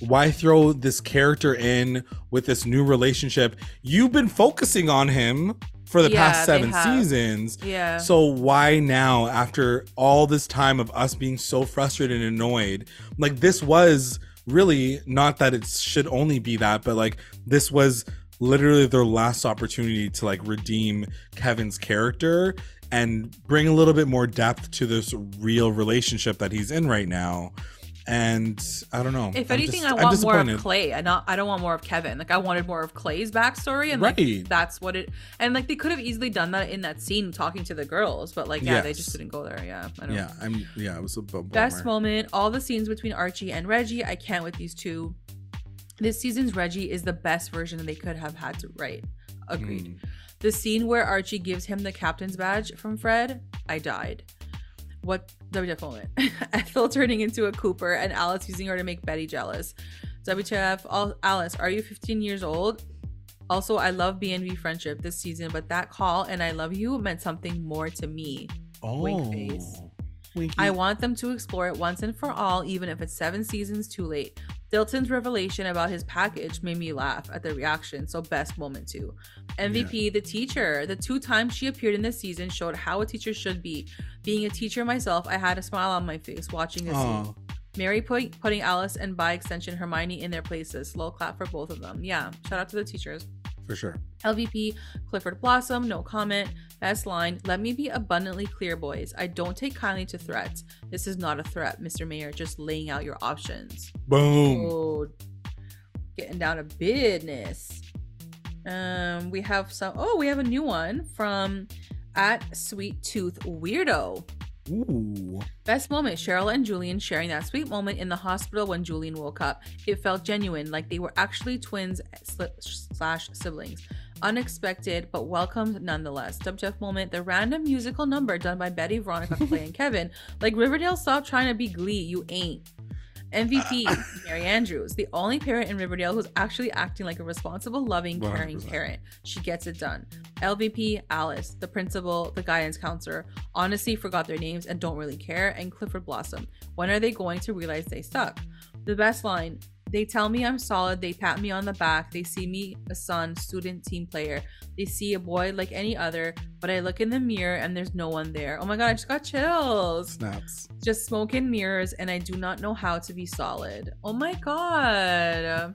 why throw this character in with this new relationship? You've been focusing on him for the Yeah, past seven seasons. Yeah. So why now, after all this time of us being so frustrated and annoyed, like this was really not that it should only be that, but like this was literally their last opportunity to like redeem Kevin's character and bring a little bit more depth to this real relationship that he's in right now. And I don't know. if I'm anything, just- I want more of. Clay. I not I don't want more of Kevin. Like I wanted more of Clay's backstory and like that's what it and like they could have easily done that in that scene talking to the girls, but like yeah, they just didn't go there. Yeah. I don't know. Yeah, I'm. Yeah, it was a bu- Best moment, all the scenes between Archie and Reggie. I can't with these two. This season's Reggie is the best version they could have had to write. Agreed. Mm. The scene where Archie gives him the captain's badge from Fred, I died. What WTF moment? <laughs> Ethel turning into a Cooper and Alice using her to make Betty jealous. WTF, all, Alice, are you 15 years old? Also, I love BNB friendship this season, but that call and I love you meant something more to me. Oh, Wink face. Winky. I want them to explore it once and for all, even if it's seven seasons too late. Dilton's revelation about his package made me laugh at the reaction, so best moment too. MVP, the teacher. The two times she appeared in this season showed how a teacher should be. Being a teacher myself, I had a smile on my face watching this scene. Mary put, putting Alice and by extension Hermione in their places. Slow clap for both of them. Yeah, shout out to the teachers. For sure. LVP, Clifford Blossom, no comment. Best line, let me be abundantly clear, boys. I don't take kindly to threats. This is not a threat, Mr. Mayor, just laying out your options. Boom. Oh, getting down to business. Um, we have some, oh, we have a new one from at Sweet Tooth Weirdo. Ooh. Best moment Cheryl and Julian sharing that sweet moment in the hospital when Julian woke up. It felt genuine, like they were actually twins slash siblings. Unexpected, but welcomed nonetheless. WTF moment the random musical number done by Betty, Veronica, Clay, and <laughs> Kevin. Like Riverdale, stop trying to be Glee. You ain't. MVP <laughs> Mary Andrews, the only parent in Riverdale who's actually acting like a responsible, loving, caring 100%. parent. She gets it done. LVP Alice, the principal, the guidance counselor, honestly forgot their names and don't really care. And Clifford Blossom, when are they going to realize they suck? The best line they tell me I'm solid, they pat me on the back, they see me a son, student, team player. They see a boy like any other, but I look in the mirror and there's no one there. Oh my god, I just got chills Snaps. just smoke and mirrors and i do not know how to be solid oh my god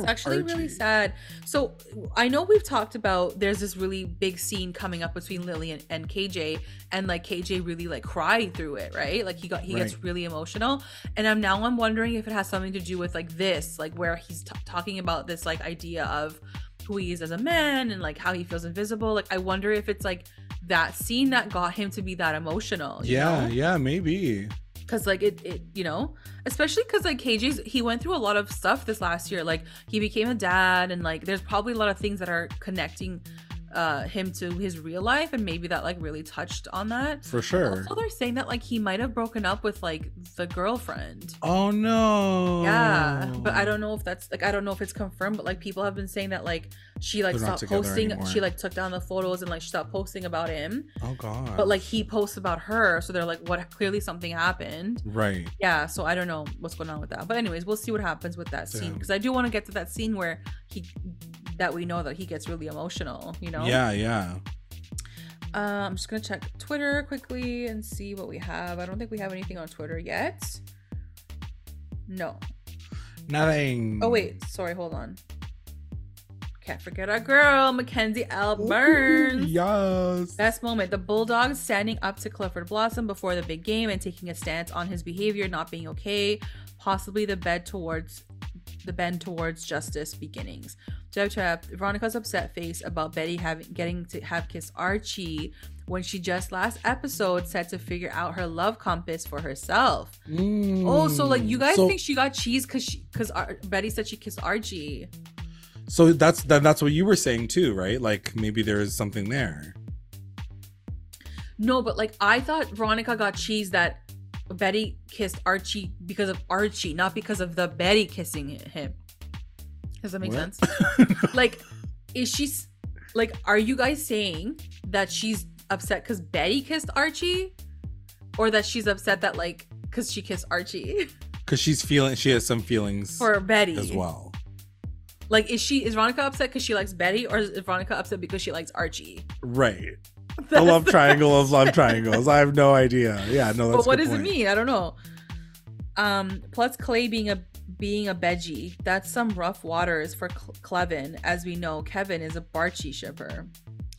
It's actually really sad. So i know we've talked about there's this really big scene coming up between Lili and, and kj and like kj really like cried through it right? Like he got he gets really emotional. And i'm now i'm wondering if it has something to do with like this like where he's t- talking about this like idea of who he is as a man and like how he feels invisible. Like i wonder if it's like that scene that got him to be that emotional you Yeah, know? yeah, maybe. Cause like it, it, you know, especially cause like KJ's he went through a lot of stuff this last year. Like he became a dad, and like there's probably a lot of things that are connecting uh him to his real life and maybe that like really touched on that. For sure. Also they're saying that like he might have broken up with like the girlfriend. Oh no. Yeah but i don't know if that's like i don't know if it's confirmed but like people have been saying that like she like they're stopped posting anymore. she like took down the photos and like stopped posting about him. Oh god. But like he posts about her so they're like what clearly something happened. Right. Yeah so i don't know what's going on with that. But anyways we'll see what happens with that scene because i do want to get to that scene where he that we know that he gets really emotional, you know? Yeah, yeah. Uh, I'm just gonna check Twitter quickly and see what we have. I don't think we have anything on Twitter yet. No. Nothing. Oh wait, sorry, hold on. Can't forget our girl, Mackenzie L. Burns. Ooh, yes. Best moment. The Bulldogs standing up to Clifford Blossom before the big game and taking a stance on his behavior not being okay. Possibly the bed towards the bend towards justice beginnings. Jeb Trap, Veronica's upset face about Betty having getting to have kissed Archie when she just last episode said to figure out her love compass for herself. Mm. Oh, so like you guys so, think she got cheese because she because Ar- Betty said she kissed Archie. So that's that, that's what you were saying too, right? Like maybe there is something there. No, but like I thought Veronica got cheese that Betty kissed Archie because of Archie, not because of the Betty kissing him. Does that make what? sense? <laughs> like, is she like? Are you guys saying that she's upset because Betty kissed Archie, or that she's upset that like because she kissed Archie? <laughs> Because she's feeling, she has some feelings for Betty as well. Like, is she is Veronica upset because she likes Betty, or is Veronica upset because she likes Archie? Right. <laughs> the love triangle of love triangles. I have no idea. Yeah, no. but what does point. it mean? I don't know. Um, plus Clay being a being a Beji. That's some rough waters for Clevin. As we know, Kevin is a Barchie shipper.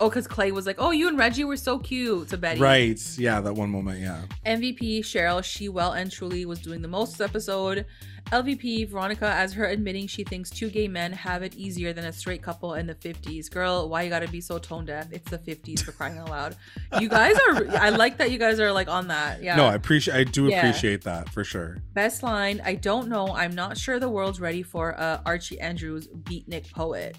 Oh, because Clay was like, "Oh, you and Reggie were so cute" to Betty. Right. Yeah, that one moment. Yeah. MVP Cheryl, she well and truly was doing the most episode. LVP Veronica, as her admitting she thinks two gay men have it easier than a straight couple in the 50s. Girl, why you gotta be so tone deaf? It's the 50s for crying out loud. You guys are. I like that you guys are like on that. Yeah. No, I appreciate. I do yeah. appreciate that for sure. Best line. I don't know. I'm not sure the world's ready for uh, Archie Andrews beatnik poet.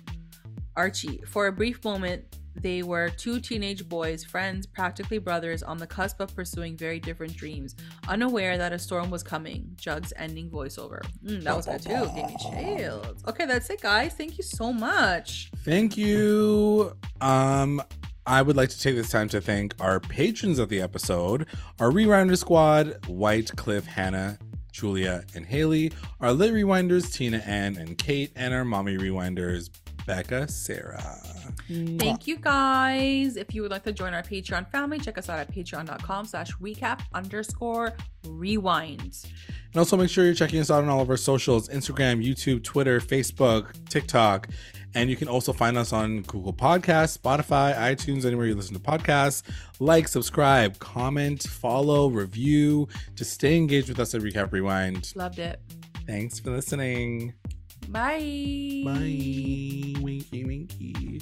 Archie. For a brief moment, they were two teenage boys, friends, practically brothers, on the cusp of pursuing very different dreams, unaware that a storm was coming. Jug's ending voiceover. Mm, that was good too. Gave me chills. Okay, that's it, guys. Thank you so much. Thank you. Um, I would like to take this time to thank our patrons of the episode, our Rewinder Squad, White, Cliff, Hannah, Julia, and Haley, our Lit Rewinders, Tina, Ann, and Kate, and our Mommy Rewinders, Becca, Sarah. Thank you guys. If you would like to join our Patreon family, check us out at patreon.com slash recap underscore rewind. And also make sure you're checking us out on all of our socials Instagram, YouTube, Twitter, Facebook, TikTok. And you can also find us on Google Podcasts, Spotify, iTunes, anywhere you listen to podcasts. Like, subscribe, comment, follow, review. to stay engaged with us at Recap Rewind. Loved it. Thanks for listening. Bye. Bye. Winky, winky.